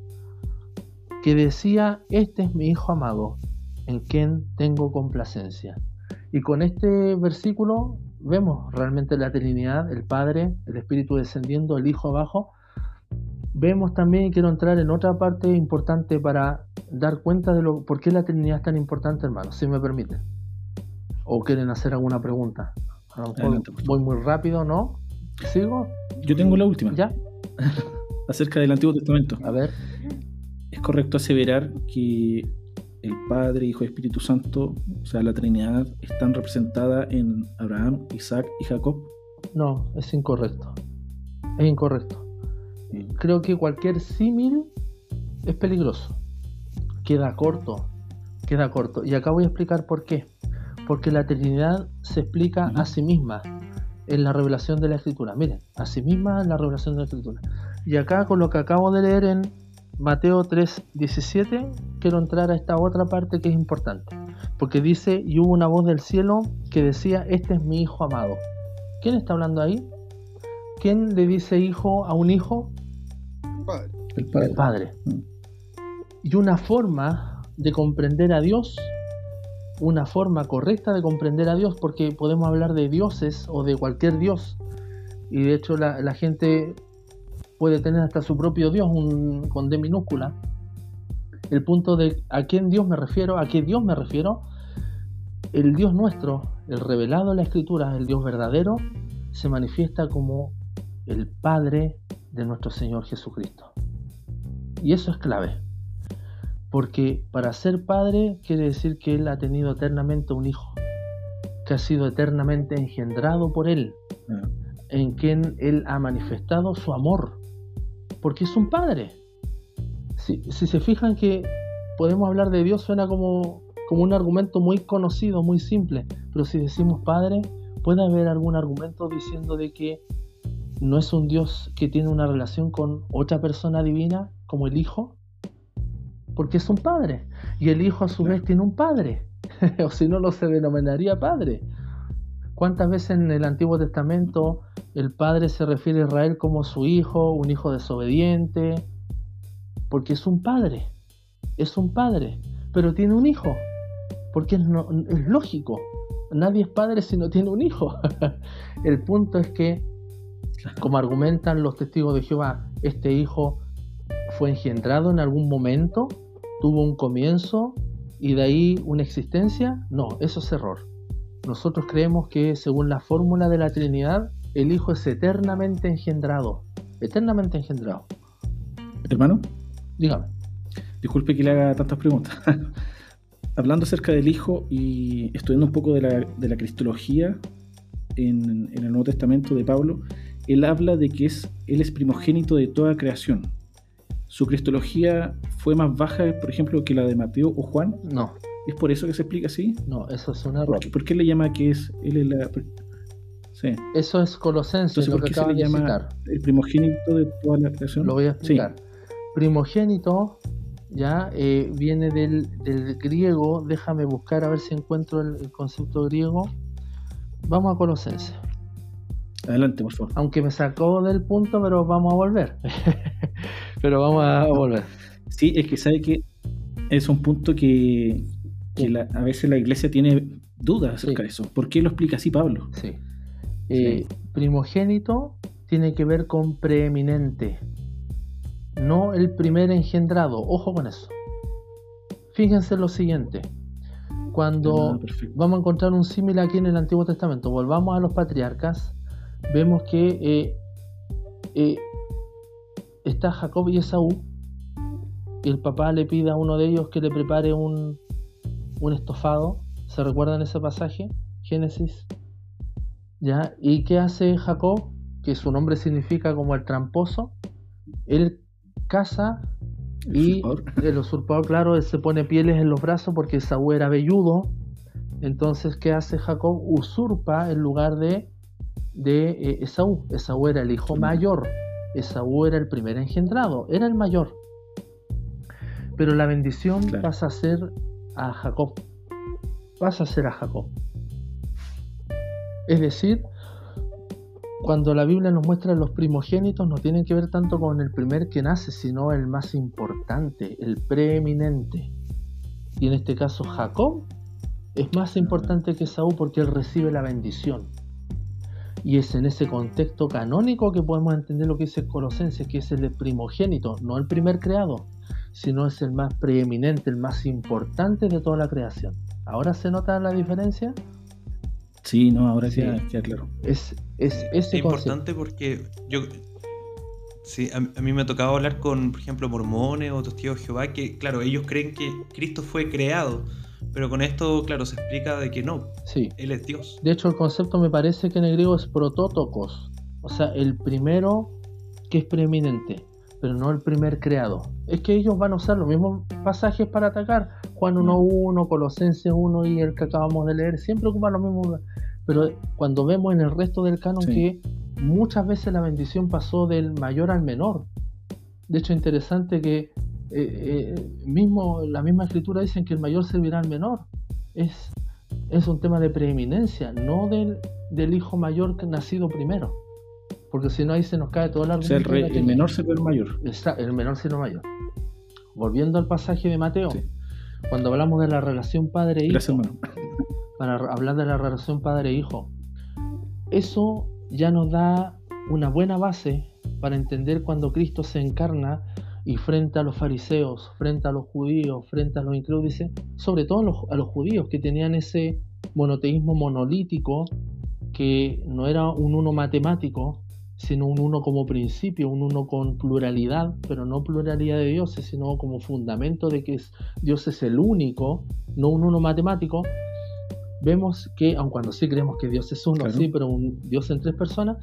que decía, este es mi Hijo amado, en quien tengo complacencia. Y con este versículo vemos realmente la Trinidad, el Padre, el Espíritu descendiendo, el Hijo abajo. Vemos también, quiero entrar en otra parte importante para dar cuenta de lo, por qué la Trinidad es tan importante, hermanos, si me permiten. O quieren hacer alguna pregunta. A lo mejor Adelante, voy muy rápido, ¿no? ¿Sigo? Yo tengo la última. ¿Ya? Acerca del Antiguo Testamento. A ver. ¿Es correcto aseverar que el Padre, Hijo y Espíritu Santo, o sea, la Trinidad, están representadas en Abraham, Isaac y Jacob? No, es incorrecto. Es incorrecto. creo que cualquier símil es peligroso. Queda corto, queda corto. Y acá voy a explicar por qué. Porque la Trinidad se explica a sí misma en la revelación de la Escritura. Miren, a sí misma en la revelación de la Escritura. Y acá con lo que acabo de leer en Mateo 3:17, quiero entrar a esta otra parte que es importante. Porque dice, y hubo una voz del cielo que decía, este es mi Hijo amado. ¿Quién está hablando ahí? ¿Quién le dice hijo a un hijo? Padre. El padre. El Padre. Mm. Y una forma de comprender a Dios, una forma correcta de comprender a Dios, porque podemos hablar de dioses o de cualquier Dios. Y de hecho la, la gente puede tener hasta su propio Dios un, con D minúscula. El punto de a quién Dios me refiero, a qué Dios me refiero, el Dios nuestro, el revelado en la Escritura, el Dios verdadero, se manifiesta como el Padre de nuestro Señor Jesucristo. Y eso es clave. Porque para ser padre quiere decir que Él ha tenido eternamente un hijo, que ha sido eternamente engendrado por Él, Ah, en quien Él ha manifestado su amor, porque es un padre. Si, si se fijan que podemos hablar de Dios suena como, como un argumento muy conocido, muy simple, pero si decimos padre, puede haber algún argumento diciendo de que no es un Dios que tiene una relación con otra persona divina como el Hijo, porque es un padre, y el Hijo a su vez tiene un padre, o si no, no se denominaría padre. ¿Cuántas veces en el Antiguo Testamento el padre se refiere a Israel como su hijo, un hijo desobediente? Porque es un padre, es un padre, pero tiene un hijo, porque es, es lógico. Nadie es padre si no tiene un hijo. el punto es que, como argumentan los testigos de Jehová, este hijo fue engendrado en algún momento, tuvo un comienzo y de ahí una existencia. No, eso es error. Nosotros creemos que según la fórmula de la Trinidad, el Hijo es eternamente engendrado. Eternamente engendrado. Hermano, Dígame. disculpe que le haga tantas preguntas. Hablando acerca del Hijo y estudiando un poco de la, de la cristología en, en el Nuevo Testamento de Pablo, él habla de que es, él es primogénito de toda creación. ¿Su cristología fue más baja, por ejemplo, que la de Mateo o Juan? No, ¿Es por eso que se explica así? no, eso es un ¿Por error. qué, por qué le llama que es él es la... Sí. Eso es Colosenses, lo ¿por que qué se le llama citar. el primogénito de toda la creación? Lo voy a Sí. explicar. Primogénito ya eh, viene del, del griego. Déjame buscar a ver si encuentro el, el concepto griego. Vamos a Colosenses. Adelante, por favor. Aunque me sacó del punto, pero vamos a volver. pero vamos a volver. Sí, es que sabe que es un punto que, que la- a veces la iglesia tiene dudas acerca de eso. ¿Por qué lo explica así Pablo? Sí. Eh, primogénito tiene que ver con preeminente, no el primer engendrado. Ojo con eso. Fíjense lo siguiente. Cuando Ah, vamos a encontrar un símil aquí en el Antiguo Testamento, volvamos a los patriarcas, vemos que eh, eh, está Jacob y Esaú, y el papá le pide a uno de ellos que le prepare un, un estofado. ¿Se recuerdan ese pasaje? Génesis. ¿Ya? ¿Y qué hace Jacob? Que su nombre significa como el tramposo. Él caza y el usurpador, claro, él se pone pieles en los brazos porque Esaú era velludo. Entonces, ¿qué hace Jacob? Usurpa el lugar de, de eh, Esaú. Esaú era el hijo mayor. Esaú era el primer engendrado, era el mayor. Pero la bendición Claro. pasa a ser a Jacob. Pasa a ser a Jacob. Es decir, cuando la Biblia nos muestra los primogénitos, no tienen que ver tanto con el primer que nace, sino el más importante, el preeminente. Y en este caso, Jacob es más importante que Saúl porque él recibe la bendición. Y es en ese contexto canónico que podemos entender lo que dice Colosenses, que es el primogénito, no el primer creado, sino es el más preeminente, el más importante de toda la creación. ¿Ahora se nota la diferencia? Sí, no, ahora Sí. queda, queda claro. Es, es ese Es importante porque yo. Sí, a, a mí me ha tocado hablar con, por ejemplo, mormones o testigos de Jehová, que, claro, ellos creen que Cristo fue creado, pero con esto, claro, se explica de que no, Sí. Él es Dios. De hecho, el concepto me parece que en el griego es protótocos. O sea, el primero que es preeminente, pero no el primer creado. Es que ellos van a usar los mismos pasajes para atacar. Juan 1.1, Colosenses 1 y el que acabamos de leer, siempre ocupan los mismos. Pero cuando vemos en el resto del canon que muchas veces la bendición pasó del mayor al menor. De hecho, interesante que eh, eh, mismo, la misma escritura dicen que el mayor servirá al menor. Es, es un tema de preeminencia, no del, del hijo mayor que nacido primero. Porque si no, ahí se nos cae todo el argumento. el, menor se ve el mayor. el menor se ve mayor. Volviendo al pasaje de Mateo, cuando hablamos de la relación padre-hijo, para hablar de la relación padre-hijo, eso ya nos da una buena base para entender cuando Cristo se encarna y frente a los fariseos, frente a los judíos, frente a los incrédulos, sobre todo a los judíos que tenían ese monoteísmo monolítico, que no era un uno matemático, sino un uno como principio, un uno con pluralidad, pero no pluralidad de dioses, sino como fundamento de que Dios es el único, no un uno matemático, vemos que, aun cuando sí creemos que Dios es uno, sí, pero un Dios en tres personas,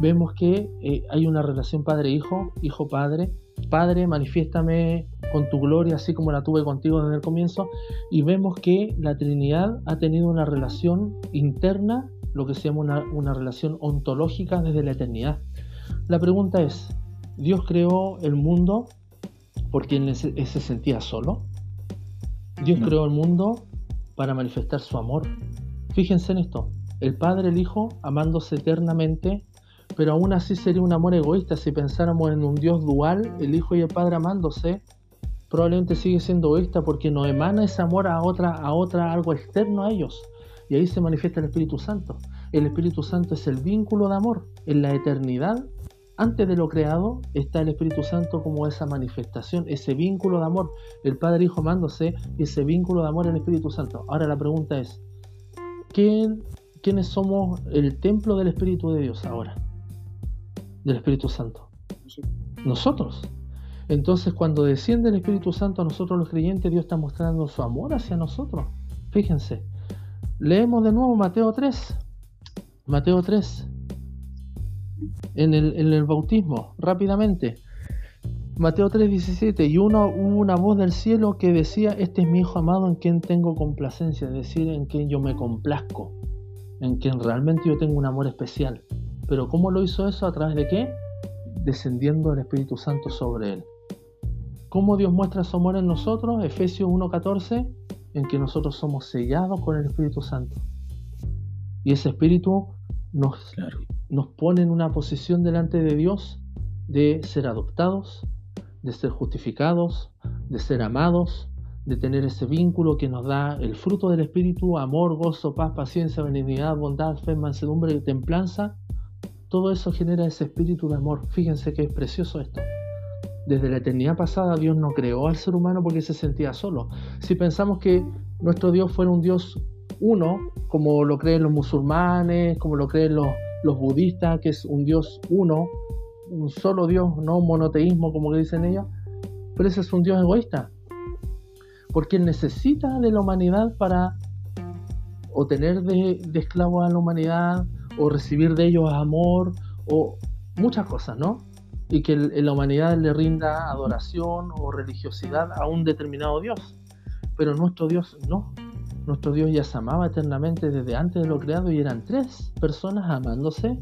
vemos que eh, hay una relación padre-hijo, hijo-padre, Padre, manifiéstame con tu gloria, así como la tuve contigo desde el comienzo, y vemos que la Trinidad ha tenido una relación interna lo que se llama una, relación ontológica desde la eternidad. La pregunta es, ¿Dios creó el mundo porque él se, sentía solo? Dios creó el mundo para manifestar su amor. Fíjense en esto, el Padre, el Hijo, amándose eternamente, pero aún así sería un amor egoísta si pensáramos en un Dios dual, el Hijo y el Padre amándose, probablemente sigue siendo egoísta porque no emana ese amor a otra, a otra, algo externo a ellos. Y ahí se manifiesta el Espíritu Santo. El Espíritu Santo es el vínculo de amor. En la eternidad, antes de lo creado, está el Espíritu Santo como esa manifestación, ese vínculo de amor. El Padre Hijo amándose ese vínculo de amor en Espíritu Santo. Ahora la pregunta es, ¿quién, ¿quiénes somos el templo del Espíritu de Dios ahora? Del Espíritu Santo. Nosotros. Entonces cuando desciende el Espíritu Santo a nosotros los creyentes, Dios está mostrando su amor hacia nosotros. Fíjense, Leemos de nuevo Mateo 3. Mateo 3. En el, bautismo, rápidamente. Mateo 3, 17. Y uno, hubo una voz del cielo que decía, este es mi Hijo amado en quien tengo complacencia, es decir, en quien yo me complazco, en quien realmente yo tengo un amor especial. Pero ¿cómo lo hizo eso? ¿A través de qué? Descendiendo el Espíritu Santo sobre él. ¿Cómo Dios muestra su amor en nosotros? Efesios 1.14 en que nosotros somos sellados con el Espíritu Santo. Y ese Espíritu nos, nos pone en una posición delante de Dios de ser adoptados, de ser justificados, de ser amados, de tener ese vínculo que nos da el fruto del Espíritu, amor, gozo, paz, paciencia, benignidad, bondad, fe, mansedumbre templanza. Todo eso genera ese espíritu de amor. Fíjense que es precioso esto. Desde la eternidad pasada Dios no creó al ser humano porque se sentía solo. Si pensamos que nuestro Dios fuera un Dios uno, como lo creen los musulmanes, como lo creen los, budistas, que es un Dios uno, un solo Dios, no un monoteísmo como que dicen ellos, pero ese es un Dios egoísta. Porque Él necesita de la humanidad para o tener de, de esclavos a la humanidad, o recibir de ellos amor, o muchas cosas, ¿no? Y que la humanidad le rinda adoración o religiosidad a un determinado Dios. Pero nuestro Dios no. Nuestro Dios ya se amaba eternamente desde antes de lo creado y eran tres personas amándose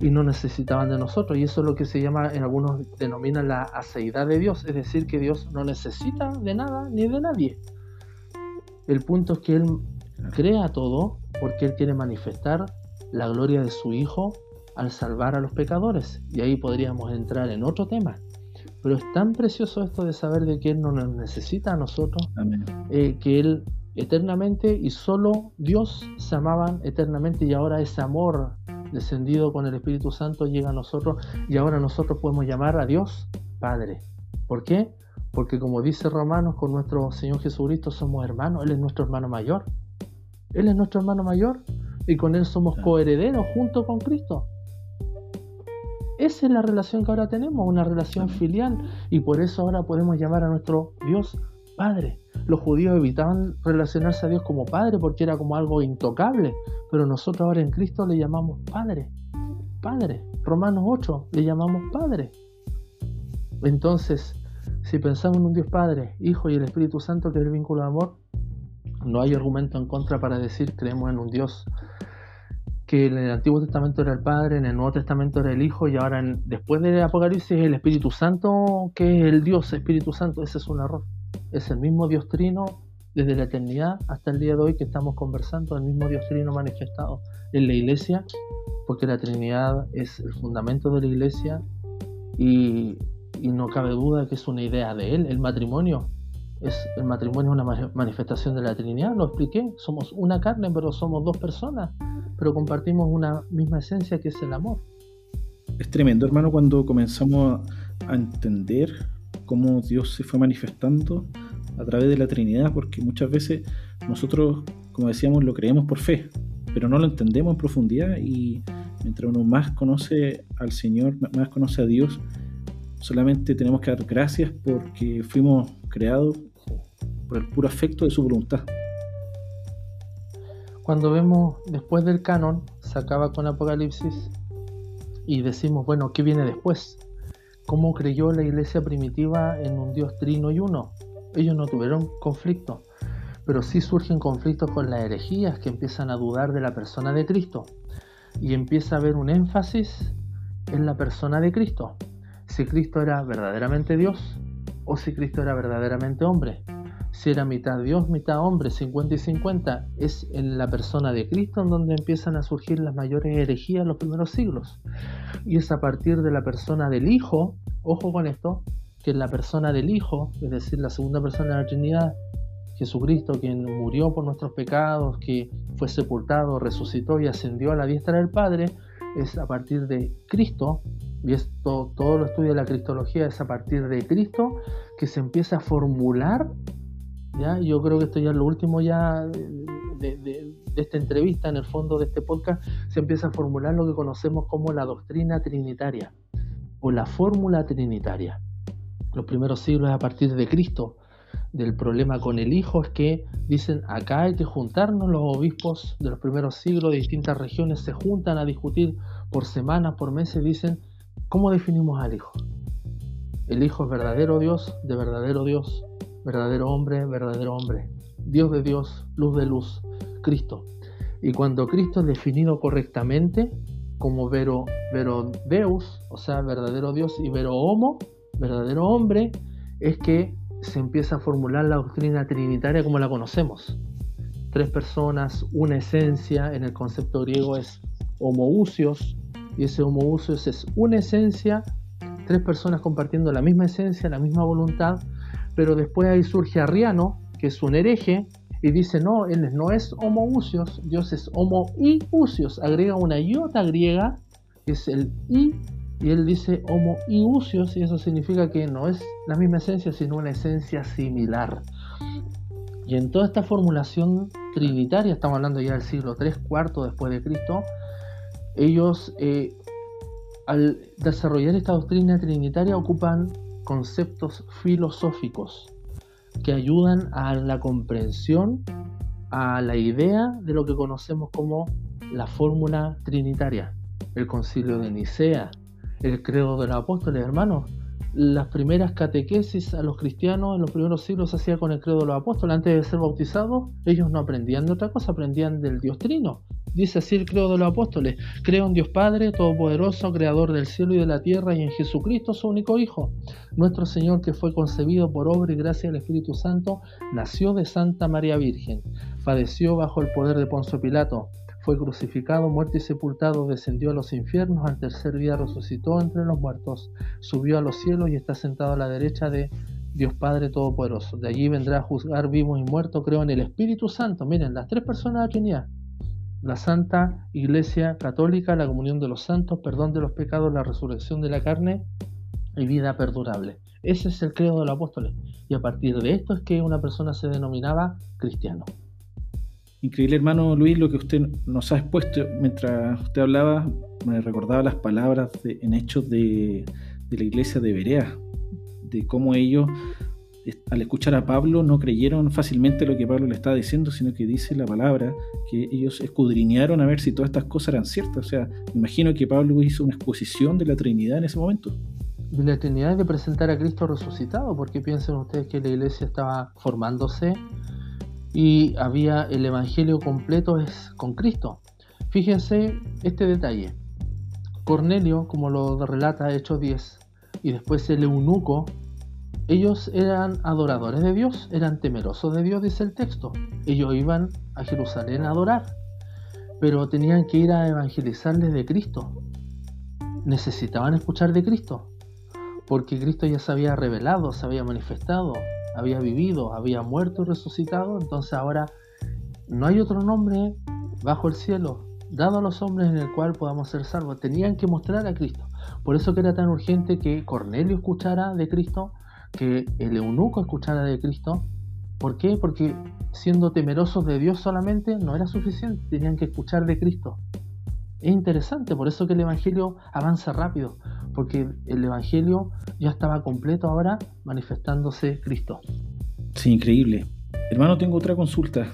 y no necesitaban de nosotros. Y eso es lo que se llama, en algunos denominan la aceidad de Dios, es decir, que Dios no necesita de nada ni de nadie. El punto es que Él crea todo porque Él quiere manifestar la gloria de su Hijo al salvar a los pecadores. Y ahí podríamos entrar en otro tema. Pero es tan precioso esto de saber de que Él no nos necesita a nosotros, eh, que Él eternamente y solo Dios se amaban eternamente y ahora ese amor descendido con el Espíritu Santo llega a nosotros y ahora nosotros podemos llamar a Dios Padre. ¿Por qué? Porque como dice Romanos, con nuestro Señor Jesucristo somos hermanos, Él es nuestro hermano mayor. Él es nuestro hermano mayor y con Él somos coherederos junto con Cristo. Esa es la relación que ahora tenemos, una relación filial. Y por eso ahora podemos llamar a nuestro Dios Padre. Los judíos evitaban relacionarse a Dios como Padre porque era como algo intocable. Pero nosotros ahora en Cristo le llamamos Padre. Padre. Romanos 8 le llamamos Padre. Entonces, si pensamos en un Dios Padre, Hijo y el Espíritu Santo, que es el vínculo de amor, no hay argumento en contra para decir creemos en un Dios que en el Antiguo Testamento era el Padre, en el Nuevo Testamento era el Hijo y ahora después del Apocalipsis el Espíritu Santo que es el Dios Espíritu Santo. Ese es un error. Es el mismo Dios Trino desde la eternidad hasta el día de hoy que estamos conversando, el mismo Dios Trino manifestado en la iglesia, porque la Trinidad es el fundamento de la iglesia y, y no cabe duda que es una idea de Él. El matrimonio es el matrimonio es una manifestación de la Trinidad, lo expliqué, somos una carne, pero somos dos personas, pero compartimos una misma esencia que es el amor. Es tremendo, hermano, cuando comenzamos a entender cómo Dios se fue manifestando a través de la Trinidad, porque muchas veces nosotros, como decíamos, lo creemos por fe, pero no lo entendemos en profundidad y mientras uno más conoce al Señor, más conoce a Dios, solamente tenemos que dar gracias porque fuimos creados por el puro afecto de su voluntad. Cuando vemos después del canon, se acaba con Apocalipsis y decimos, bueno, ¿qué viene después? ¿Cómo creyó la iglesia primitiva en un Dios trino y uno? Ellos no tuvieron conflicto, pero sí surgen conflictos con las herejías que empiezan a dudar de la persona de Cristo y empieza a haber un énfasis en la persona de Cristo. Si Cristo era verdaderamente Dios o si Cristo era verdaderamente hombre si era mitad Dios, mitad hombre, 50 y 50, es en la persona de Cristo en donde empiezan a surgir las mayores herejías en los primeros siglos. Y es a partir de la persona del Hijo, ojo con esto, que la persona del Hijo, es decir, la segunda persona de la Trinidad, Jesucristo, quien murió por nuestros pecados, que fue sepultado, resucitó y ascendió a la diestra del Padre, es a partir de Cristo, y esto todo lo estudio de la cristología es a partir de Cristo que se empieza a formular yo creo que esto ya es lo último ya de, esta entrevista, en el fondo de este podcast, se empieza a formular lo que conocemos como la doctrina trinitaria o la fórmula trinitaria. Los primeros siglos a partir de Cristo, del problema con el Hijo es que dicen acá hay que juntarnos los obispos de los primeros siglos de distintas regiones se juntan a discutir por semanas, por meses, dicen ¿cómo definimos al Hijo? El Hijo es verdadero Dios, de verdadero Dios, verdadero hombre, verdadero hombre, Dios de Dios, luz de luz, Cristo. Y cuando Cristo es definido correctamente como vero, vero Deus, o sea, verdadero Dios, y vero homo, verdadero hombre, es que se empieza a formular la doctrina trinitaria como la conocemos. Tres personas, una esencia, en el concepto griego es homoousios, y ese homoousios es una esencia, tres personas compartiendo la misma esencia, la misma voluntad, pero después ahí surge Arriano, que es un hereje, y dice, no, él no es homoousios, Dios es homoiusios, agrega una iota griega, que es el i, y él dice homoiusios, y eso significa que no es la misma esencia, sino una esencia similar. Y en toda esta formulación trinitaria, estamos hablando ya del siglo III, IV después de Cristo, ellos eh, al desarrollar esta doctrina trinitaria ocupan conceptos filosóficos que ayudan a la comprensión, a la idea de lo que conocemos como la fórmula trinitaria, el concilio de Nicea, el credo de los apóstoles, hermanos. Las primeras catequesis a los cristianos en los primeros siglos se hacía con el credo de los apóstoles. Antes de ser bautizados, ellos no aprendían de otra cosa, aprendían del Dios Trino, Dice así el credo de los apóstoles, creo en Dios Padre, Todopoderoso, Creador del cielo y de la tierra, y en Jesucristo, su único Hijo, nuestro Señor, que fue concebido por obra y gracia del Espíritu Santo, nació de Santa María Virgen, padeció bajo el poder de Poncio Pilato, fue crucificado, muerto y sepultado, descendió a los infiernos, al tercer día resucitó entre los muertos, subió a los cielos y está sentado a la derecha de Dios Padre Todopoderoso. De allí vendrá a juzgar vivos y muertos, creo en el Espíritu Santo. Miren, las tres personas de la Trinidad la Santa Iglesia Católica, la comunión de los santos, perdón de los pecados, la resurrección de la carne y vida perdurable. Ese es el credo de los apóstoles. Y a partir de esto es que una persona se denominaba cristiano. Increíble, hermano Luis, lo que usted nos ha expuesto mientras usted hablaba, me recordaba las palabras en hechos de, la iglesia de Berea, de cómo ellos al escuchar a Pablo no creyeron fácilmente lo que Pablo le estaba diciendo, sino que dice la palabra que ellos escudriñaron a ver si todas estas cosas eran ciertas. O sea, imagino que Pablo hizo una exposición de la Trinidad en ese momento. De la Trinidad de presentar a Cristo resucitado, porque piensen ustedes que la iglesia estaba formándose y había el Evangelio completo es con Cristo. Fíjense este detalle. Cornelio, como lo relata Hechos 10, y después el eunuco, ellos eran adoradores de Dios, eran temerosos de Dios, dice el texto. Ellos iban a Jerusalén a adorar, pero tenían que ir a evangelizarles de Cristo. Necesitaban escuchar de Cristo, porque Cristo ya se había revelado, se había manifestado, había vivido, había muerto y resucitado, entonces ahora no hay otro nombre bajo el cielo dado a los hombres en el cual podamos ser salvos. Tenían que mostrar a Cristo. Por eso que era tan urgente que Cornelio escuchara de Cristo, que el eunuco escuchara de Cristo. ¿Por qué? Porque siendo temerosos de Dios solamente no era suficiente, tenían que escuchar de Cristo. Es interesante, por eso que el Evangelio avanza rápido, porque el Evangelio ya estaba completo ahora manifestándose Cristo. Sí, increíble. Hermano, tengo otra consulta.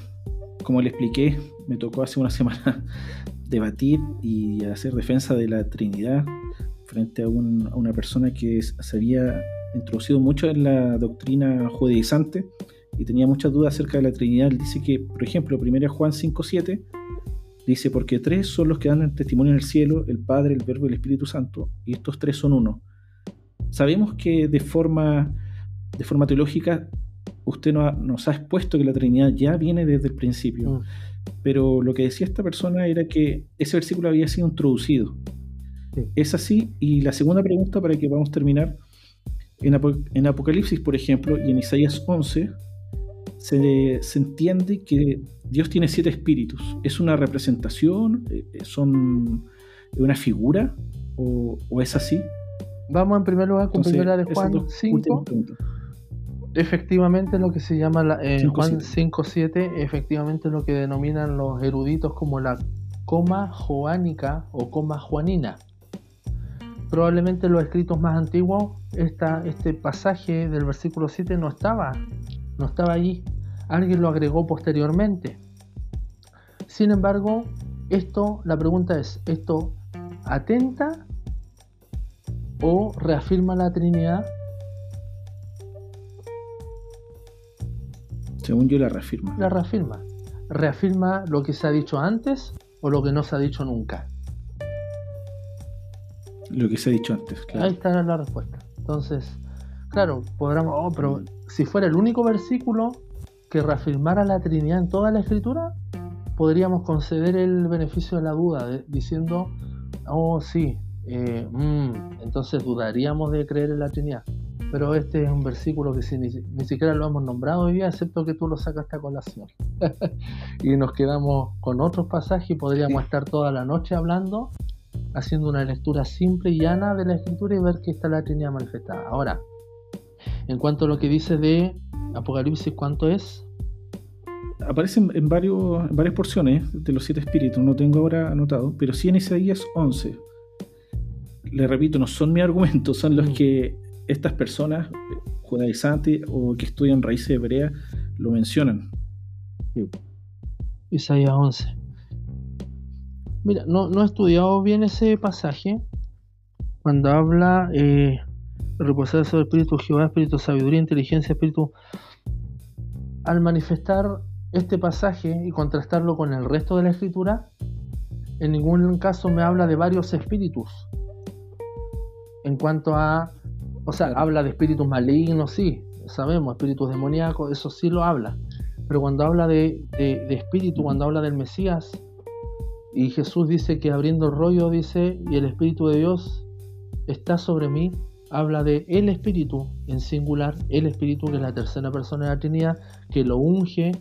Como le expliqué, me tocó hace una semana debatir y hacer defensa de la Trinidad frente a, una persona que se había introducido mucho en la doctrina judaizante y tenía muchas dudas acerca de la Trinidad. Él dice que, por ejemplo, 1 Juan 5.7 dice, porque tres son los que dan el testimonio en el cielo, el Padre, el Verbo y el Espíritu Santo, y estos tres son uno. Sabemos que de forma, de forma teológica usted nos ha expuesto que la Trinidad ya viene desde el principio, mm. pero lo que decía esta persona era que ese versículo había sido introducido. Es así, y la segunda pregunta para que podamos terminar, en, Apocalipsis, por ejemplo, y en Isaías 11, se, entiende que Dios tiene siete espíritus. ¿Es una representación? Eh, eh, ¿Son una figura? ¿O, es así? Vamos en primer lugar con primera de Juan 5. Efectivamente, lo que se llama la, eh, Juan 5.7, efectivamente lo que denominan los eruditos como la coma joánica o coma juanina. Probablemente en los escritos más antiguos esta, este pasaje del versículo 7 no estaba, no estaba allí. Alguien lo agregó posteriormente. Sin embargo, esto, la pregunta es, ¿esto atenta o reafirma la Trinidad? Según yo la reafirma. La reafirma. ¿Reafirma lo que se ha dicho antes o lo que no se ha dicho nunca? Lo que se ha dicho antes, claro. Ahí está la respuesta. Entonces, claro, podríamos, oh, pero si fuera el único versículo que reafirmara la Trinidad en toda la Escritura, podríamos conceder el beneficio de la duda, diciendo, oh sí, eh, mm, entonces dudaríamos de creer en la Trinidad pero este es un versículo que ni, siquiera lo hemos nombrado hoy día, excepto que tú lo sacaste a colación. y nos quedamos con otros pasajes y podríamos estar toda la noche hablando, haciendo una lectura simple y llana de la escritura y ver que está la Trinidad manifestada. Ahora, en cuanto a lo que dice de Apocalipsis, ¿cuánto es? Aparecen en, varios, en varias porciones de los siete espíritus, no tengo ahora anotado, pero sí en Isaías 11. Le repito, no son mis argumentos, son los mm. que estas personas judaizantes o que estudian raíces hebreas lo mencionan. Isaías 11. Mira, no, no he estudiado bien ese pasaje cuando habla eh, reposar sobre el espíritu Jehová, espíritu sabiduría, inteligencia, espíritu. Al manifestar este pasaje y contrastarlo con el resto de la escritura, en ningún caso me habla de varios espíritus. En cuanto a o sea, habla de espíritus malignos, sí, sabemos, espíritus demoníacos, eso sí lo habla. Pero cuando habla de, espíritu, cuando habla del Mesías, y Jesús dice que abriendo el rollo, dice, y el Espíritu de Dios está sobre mí, habla de el Espíritu en singular, el Espíritu que es la tercera persona de la Trinidad, que lo unge,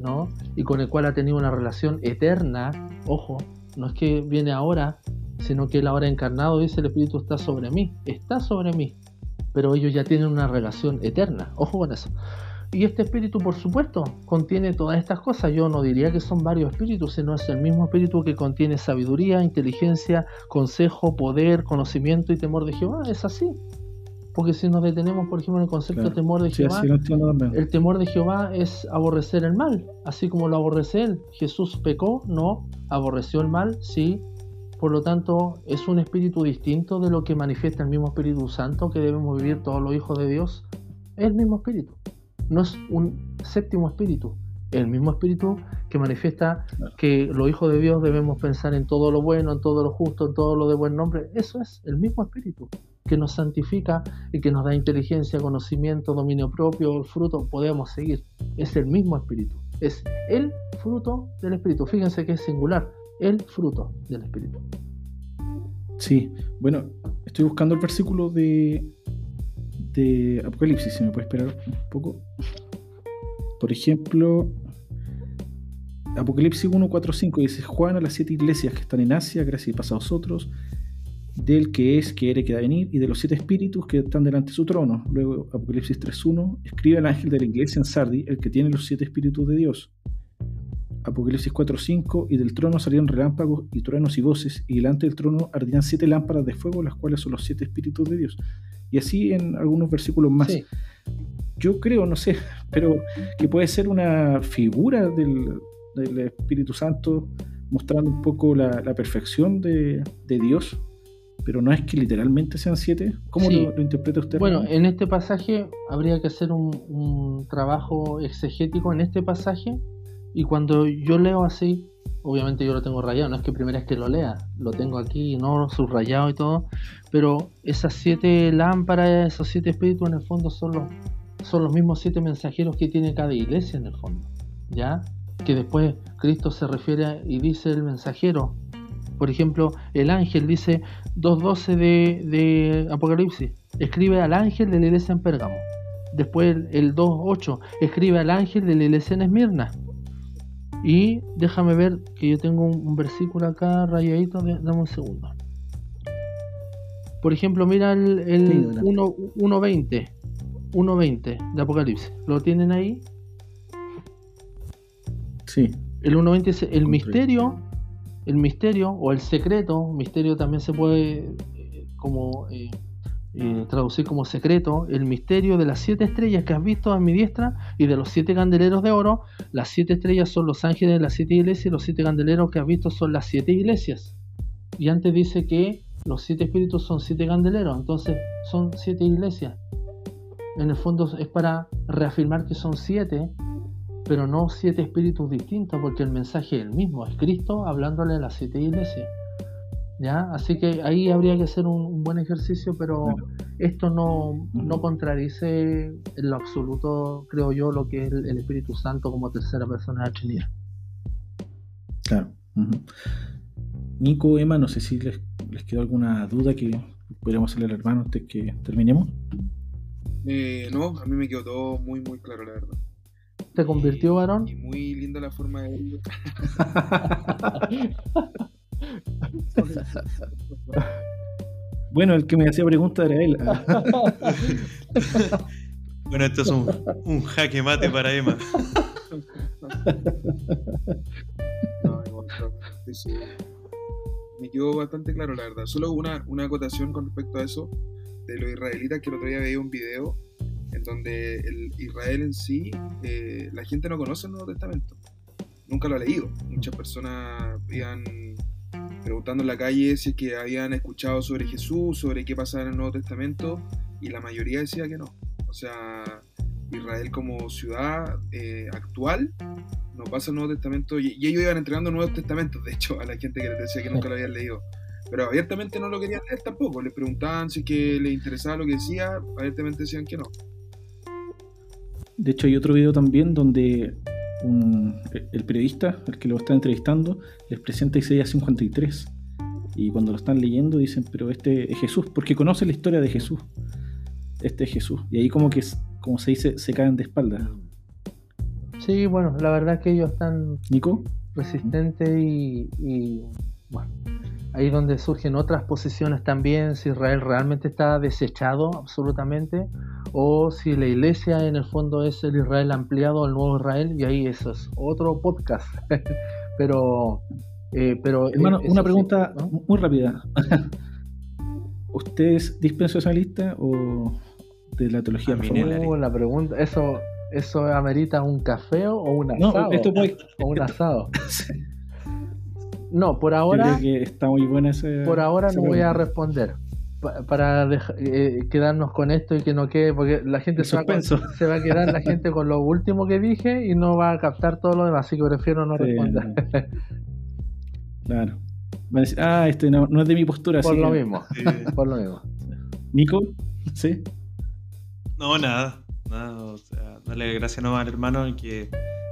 ¿no? Y con el cual ha tenido una relación eterna, ojo, no es que viene ahora, sino que él ahora encarnado dice el Espíritu está sobre mí, está sobre mí pero ellos ya tienen una relación eterna. Ojo con eso. Y este espíritu, por supuesto, contiene todas estas cosas. Yo no diría que son varios espíritus, sino es el mismo espíritu que contiene sabiduría, inteligencia, consejo, poder, conocimiento y temor de Jehová. Es así. Porque si nos detenemos, por ejemplo, en el concepto de temor de Jehová, el temor de Jehová es aborrecer el mal, así como lo aborrece él. Jesús pecó, no, aborreció el mal, sí. Por lo tanto, es un espíritu distinto de lo que manifiesta el mismo Espíritu Santo que debemos vivir todos los hijos de Dios. Es el mismo espíritu, no es un séptimo espíritu, el mismo espíritu que manifiesta que los hijos de Dios debemos pensar en todo lo bueno, en todo lo justo, en todo lo de buen nombre. Eso es el mismo espíritu que nos santifica y que nos da inteligencia, conocimiento, dominio propio, el fruto, podemos seguir. Es el mismo espíritu. Es el fruto del espíritu. Fíjense que es singular. El fruto del espíritu. Sí, bueno, estoy buscando el versículo de, de Apocalipsis, si me puede esperar un poco. Por ejemplo, Apocalipsis 1, 4, 5 dice, Juan a las siete iglesias que están en Asia, gracias y paz a vosotros, del que es, que era, que da venir, y de los siete espíritus que están delante de su trono. Luego, Apocalipsis 3.1, escribe al ángel de la iglesia en Sardi, el que tiene los siete espíritus de Dios. Apocalipsis 4.5, y del trono salían relámpagos y truenos y voces, y delante del trono ardían siete lámparas de fuego, las cuales son los siete espíritus de Dios. Y así en algunos versículos más yo creo, no sé, pero que puede ser una figura del, Espíritu Santo mostrando un poco la, perfección de, Dios, pero no es que literalmente sean siete. ¿Cómo lo, interpreta usted? Bueno, en este pasaje habría que hacer un, un, trabajo exegético en este pasaje y cuando yo leo así, obviamente yo lo tengo rayado, no es que primera vez que lo lea, lo tengo aquí, no subrayado y todo, pero esas siete lámparas, esos siete espíritus en el fondo son los son los mismos siete mensajeros que tiene cada iglesia en el fondo, ¿ya? Que después Cristo se refiere y dice el mensajero. Por ejemplo, el ángel dice 2.12 de, de Apocalipsis, escribe al ángel de la iglesia en Pérgamo. Después el, 2.8, escribe al ángel de la iglesia en Esmirna. Y déjame ver que yo tengo un, versículo acá rayadito, dame un segundo. Por ejemplo, mira el, el 1.20. 1.20 de Apocalipsis. ¿Lo tienen ahí? Sí. El 1.20 es el misterio, el misterio o el secreto, misterio también se puede eh, como eh, eh, traducir como secreto, el misterio de las siete estrellas que has visto a mi diestra y de los siete candeleros de oro. Las siete estrellas son los ángeles de las siete iglesias y los siete candeleros que has visto son las siete iglesias. Y antes dice que los siete espíritus son siete candeleros, entonces son siete iglesias en el fondo es para reafirmar que son siete, pero no siete espíritus distintos, porque el mensaje es el mismo, es Cristo hablándole a las siete iglesias. ¿Ya? Así que ahí habría que hacer un, buen ejercicio, pero esto no, no, contradice en lo absoluto, creo yo, lo que es el, Espíritu Santo como tercera persona de la Trinidad. Claro. Nico, Emma, no sé si les, les quedó alguna duda que podríamos hacerle al hermano antes que terminemos. Eh, no, a mí me quedó todo muy, muy claro, la verdad. ¿Te convirtió varón? Y muy linda la forma de. bueno, el que me hacía preguntas era él. bueno, esto es un, un jaque mate para Emma. no, me quedó bastante claro, la verdad. Solo una, una acotación con respecto a eso de los israelitas, que el otro día veía un video en donde el Israel en sí, eh, la gente no conoce el Nuevo Testamento. Nunca lo ha leído. Muchas personas iban preguntando en la calle si es que habían escuchado sobre Jesús, sobre qué pasaba en el Nuevo Testamento, y la mayoría decía que no. O sea, Israel como ciudad eh, actual no pasa el Nuevo Testamento, y, ellos iban entregando Nuevos Testamentos, de hecho, a la gente que les decía que nunca lo habían leído. Pero abiertamente no lo querían leer tampoco. Les preguntaban si que les interesaba lo que decía, abiertamente decían que no. De hecho, hay otro video también donde el periodista, el que lo está entrevistando, les presenta Isaías 53. Y cuando lo están leyendo dicen, pero este es Jesús, porque conoce la historia de Jesús. Este es Jesús. Y ahí como que, como se dice, se caen de espalda. Sí, bueno, la verdad es que ellos están Nico resistentes y, y bueno, ahí donde surgen otras posiciones también, si Israel realmente está desechado absolutamente, o si la iglesia en el fondo es el Israel ampliado, el nuevo Israel, y ahí eso es otro podcast. pero, eh, pero hermano, una pregunta muy rápida. ¿usted es dispensacionalista o de la teología reformada? Uh, la pregunta, eso, eso amerita un café o un asado. No, esto puede... o un asado. No, por ahora. que está muy buena ese, Por ahora no voy a responder. Para eh, quedarnos con esto y que no quede, porque la gente se va, se va, a quedar la gente con lo último que dije y no va a captar todo lo demás, así que prefiero no responder. claro. ah, este no, es de mi postura. Por lo mismo, por lo mismo. Nico, ¿sí? No, nada, nada, o sea, dale gracias nomás al hermano y que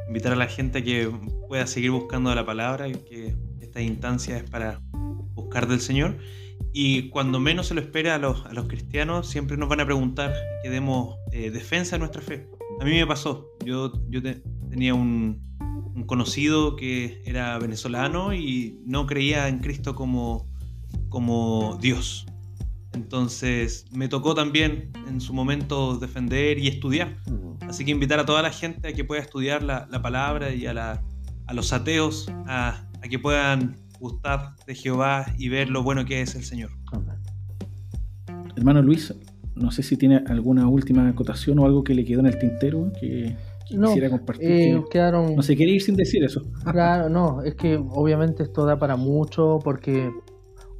invitar a la gente a que pueda seguir buscando la palabra y que esta instancia es para buscar del Señor. Y cuando menos se lo espera a los, a los cristianos, siempre nos van a preguntar que demos eh, defensa de nuestra fe. A mí me pasó, yo, yo tenía un, un, conocido que era venezolano y no creía en Cristo como, como Dios. Entonces me tocó también en su momento defender y estudiar. Así que invitar a toda la gente a que pueda estudiar la, la palabra y a, la, a los ateos a, a que puedan gustar de Jehová y ver lo bueno que es el Señor. Hermano Luis, no sé si tiene alguna última acotación o algo que le quedó en el tintero que, quisiera compartir. Eh, no se quiere ir sin decir eso. Claro, no, es que obviamente esto da para mucho porque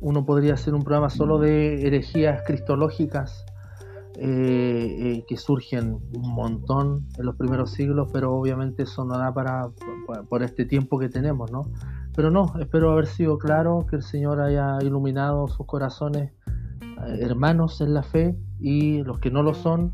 uno podría hacer un programa solo de herejías cristológicas eh, eh, que surgen un montón en los primeros siglos, pero obviamente eso no da para, por este tiempo que tenemos, ¿no? Pero no, espero haber sido claro, que el Señor haya iluminado sus corazones, eh, hermanos en la fe, y los que no lo son,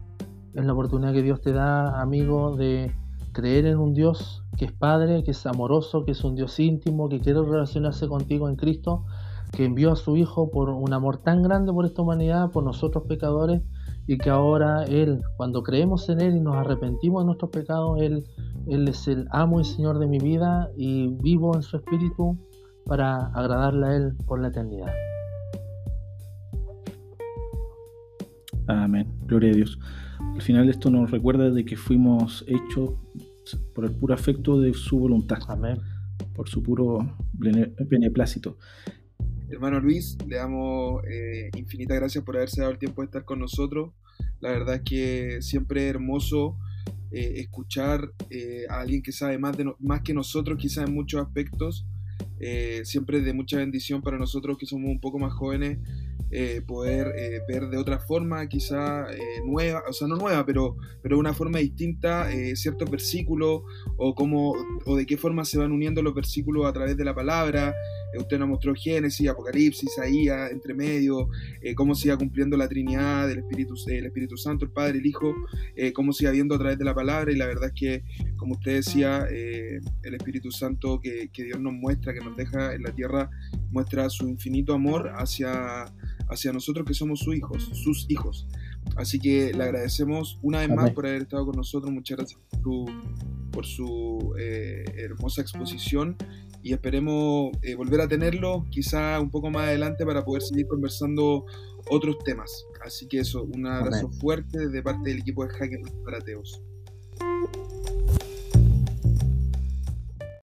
en la oportunidad que Dios te da, amigo, de creer en un Dios que es Padre, que es amoroso, que es un Dios íntimo, que quiere relacionarse contigo en Cristo, que envió a su Hijo por un amor tan grande por esta humanidad, por nosotros pecadores, y que ahora Él, cuando creemos en Él y nos arrepentimos de nuestros pecados, Él, Él es el amo y Señor de mi vida y vivo en su espíritu para agradarle a Él por la eternidad. Amén, gloria a Dios. Al final esto nos recuerda de que fuimos hechos por el puro afecto de su voluntad. Amén. Por su puro beneplácito. Hermano Luis, le damos eh, infinitas gracias por haberse dado el tiempo de estar con nosotros. La verdad es que siempre es hermoso eh, escuchar eh, a alguien que sabe más, de más que nosotros, quizás en muchos aspectos. siempre es de mucha bendición para nosotros que somos un poco más jóvenes eh, poder eh, ver de otra forma, quizá eh, nueva, o sea, no nueva, pero, pero una forma distinta ciertos versículos o, o de qué forma se van uniendo los versículos a través de la palabra. Usted nos mostró Génesis, Apocalipsis, ahí entre medio, cómo se iba cumpliendo la Trinidad del Espíritu, el Espíritu Santo, el Padre, el Hijo, cómo se iba viendo a través de la palabra y la verdad es que, como usted decía, el Espíritu Santo que, que Dios nos muestra, que nos deja en la tierra, muestra su infinito amor hacia hacia nosotros que somos sus hijos, sus hijos. Así que le agradecemos una vez más por haber estado con nosotros. Muchas gracias por su, eh, hermosa exposición y esperemos eh, volver a tenerlo quizá un poco más adelante para poder seguir conversando otros temas. Así que eso, un abrazo fuerte de parte del equipo de Hacker para Teos.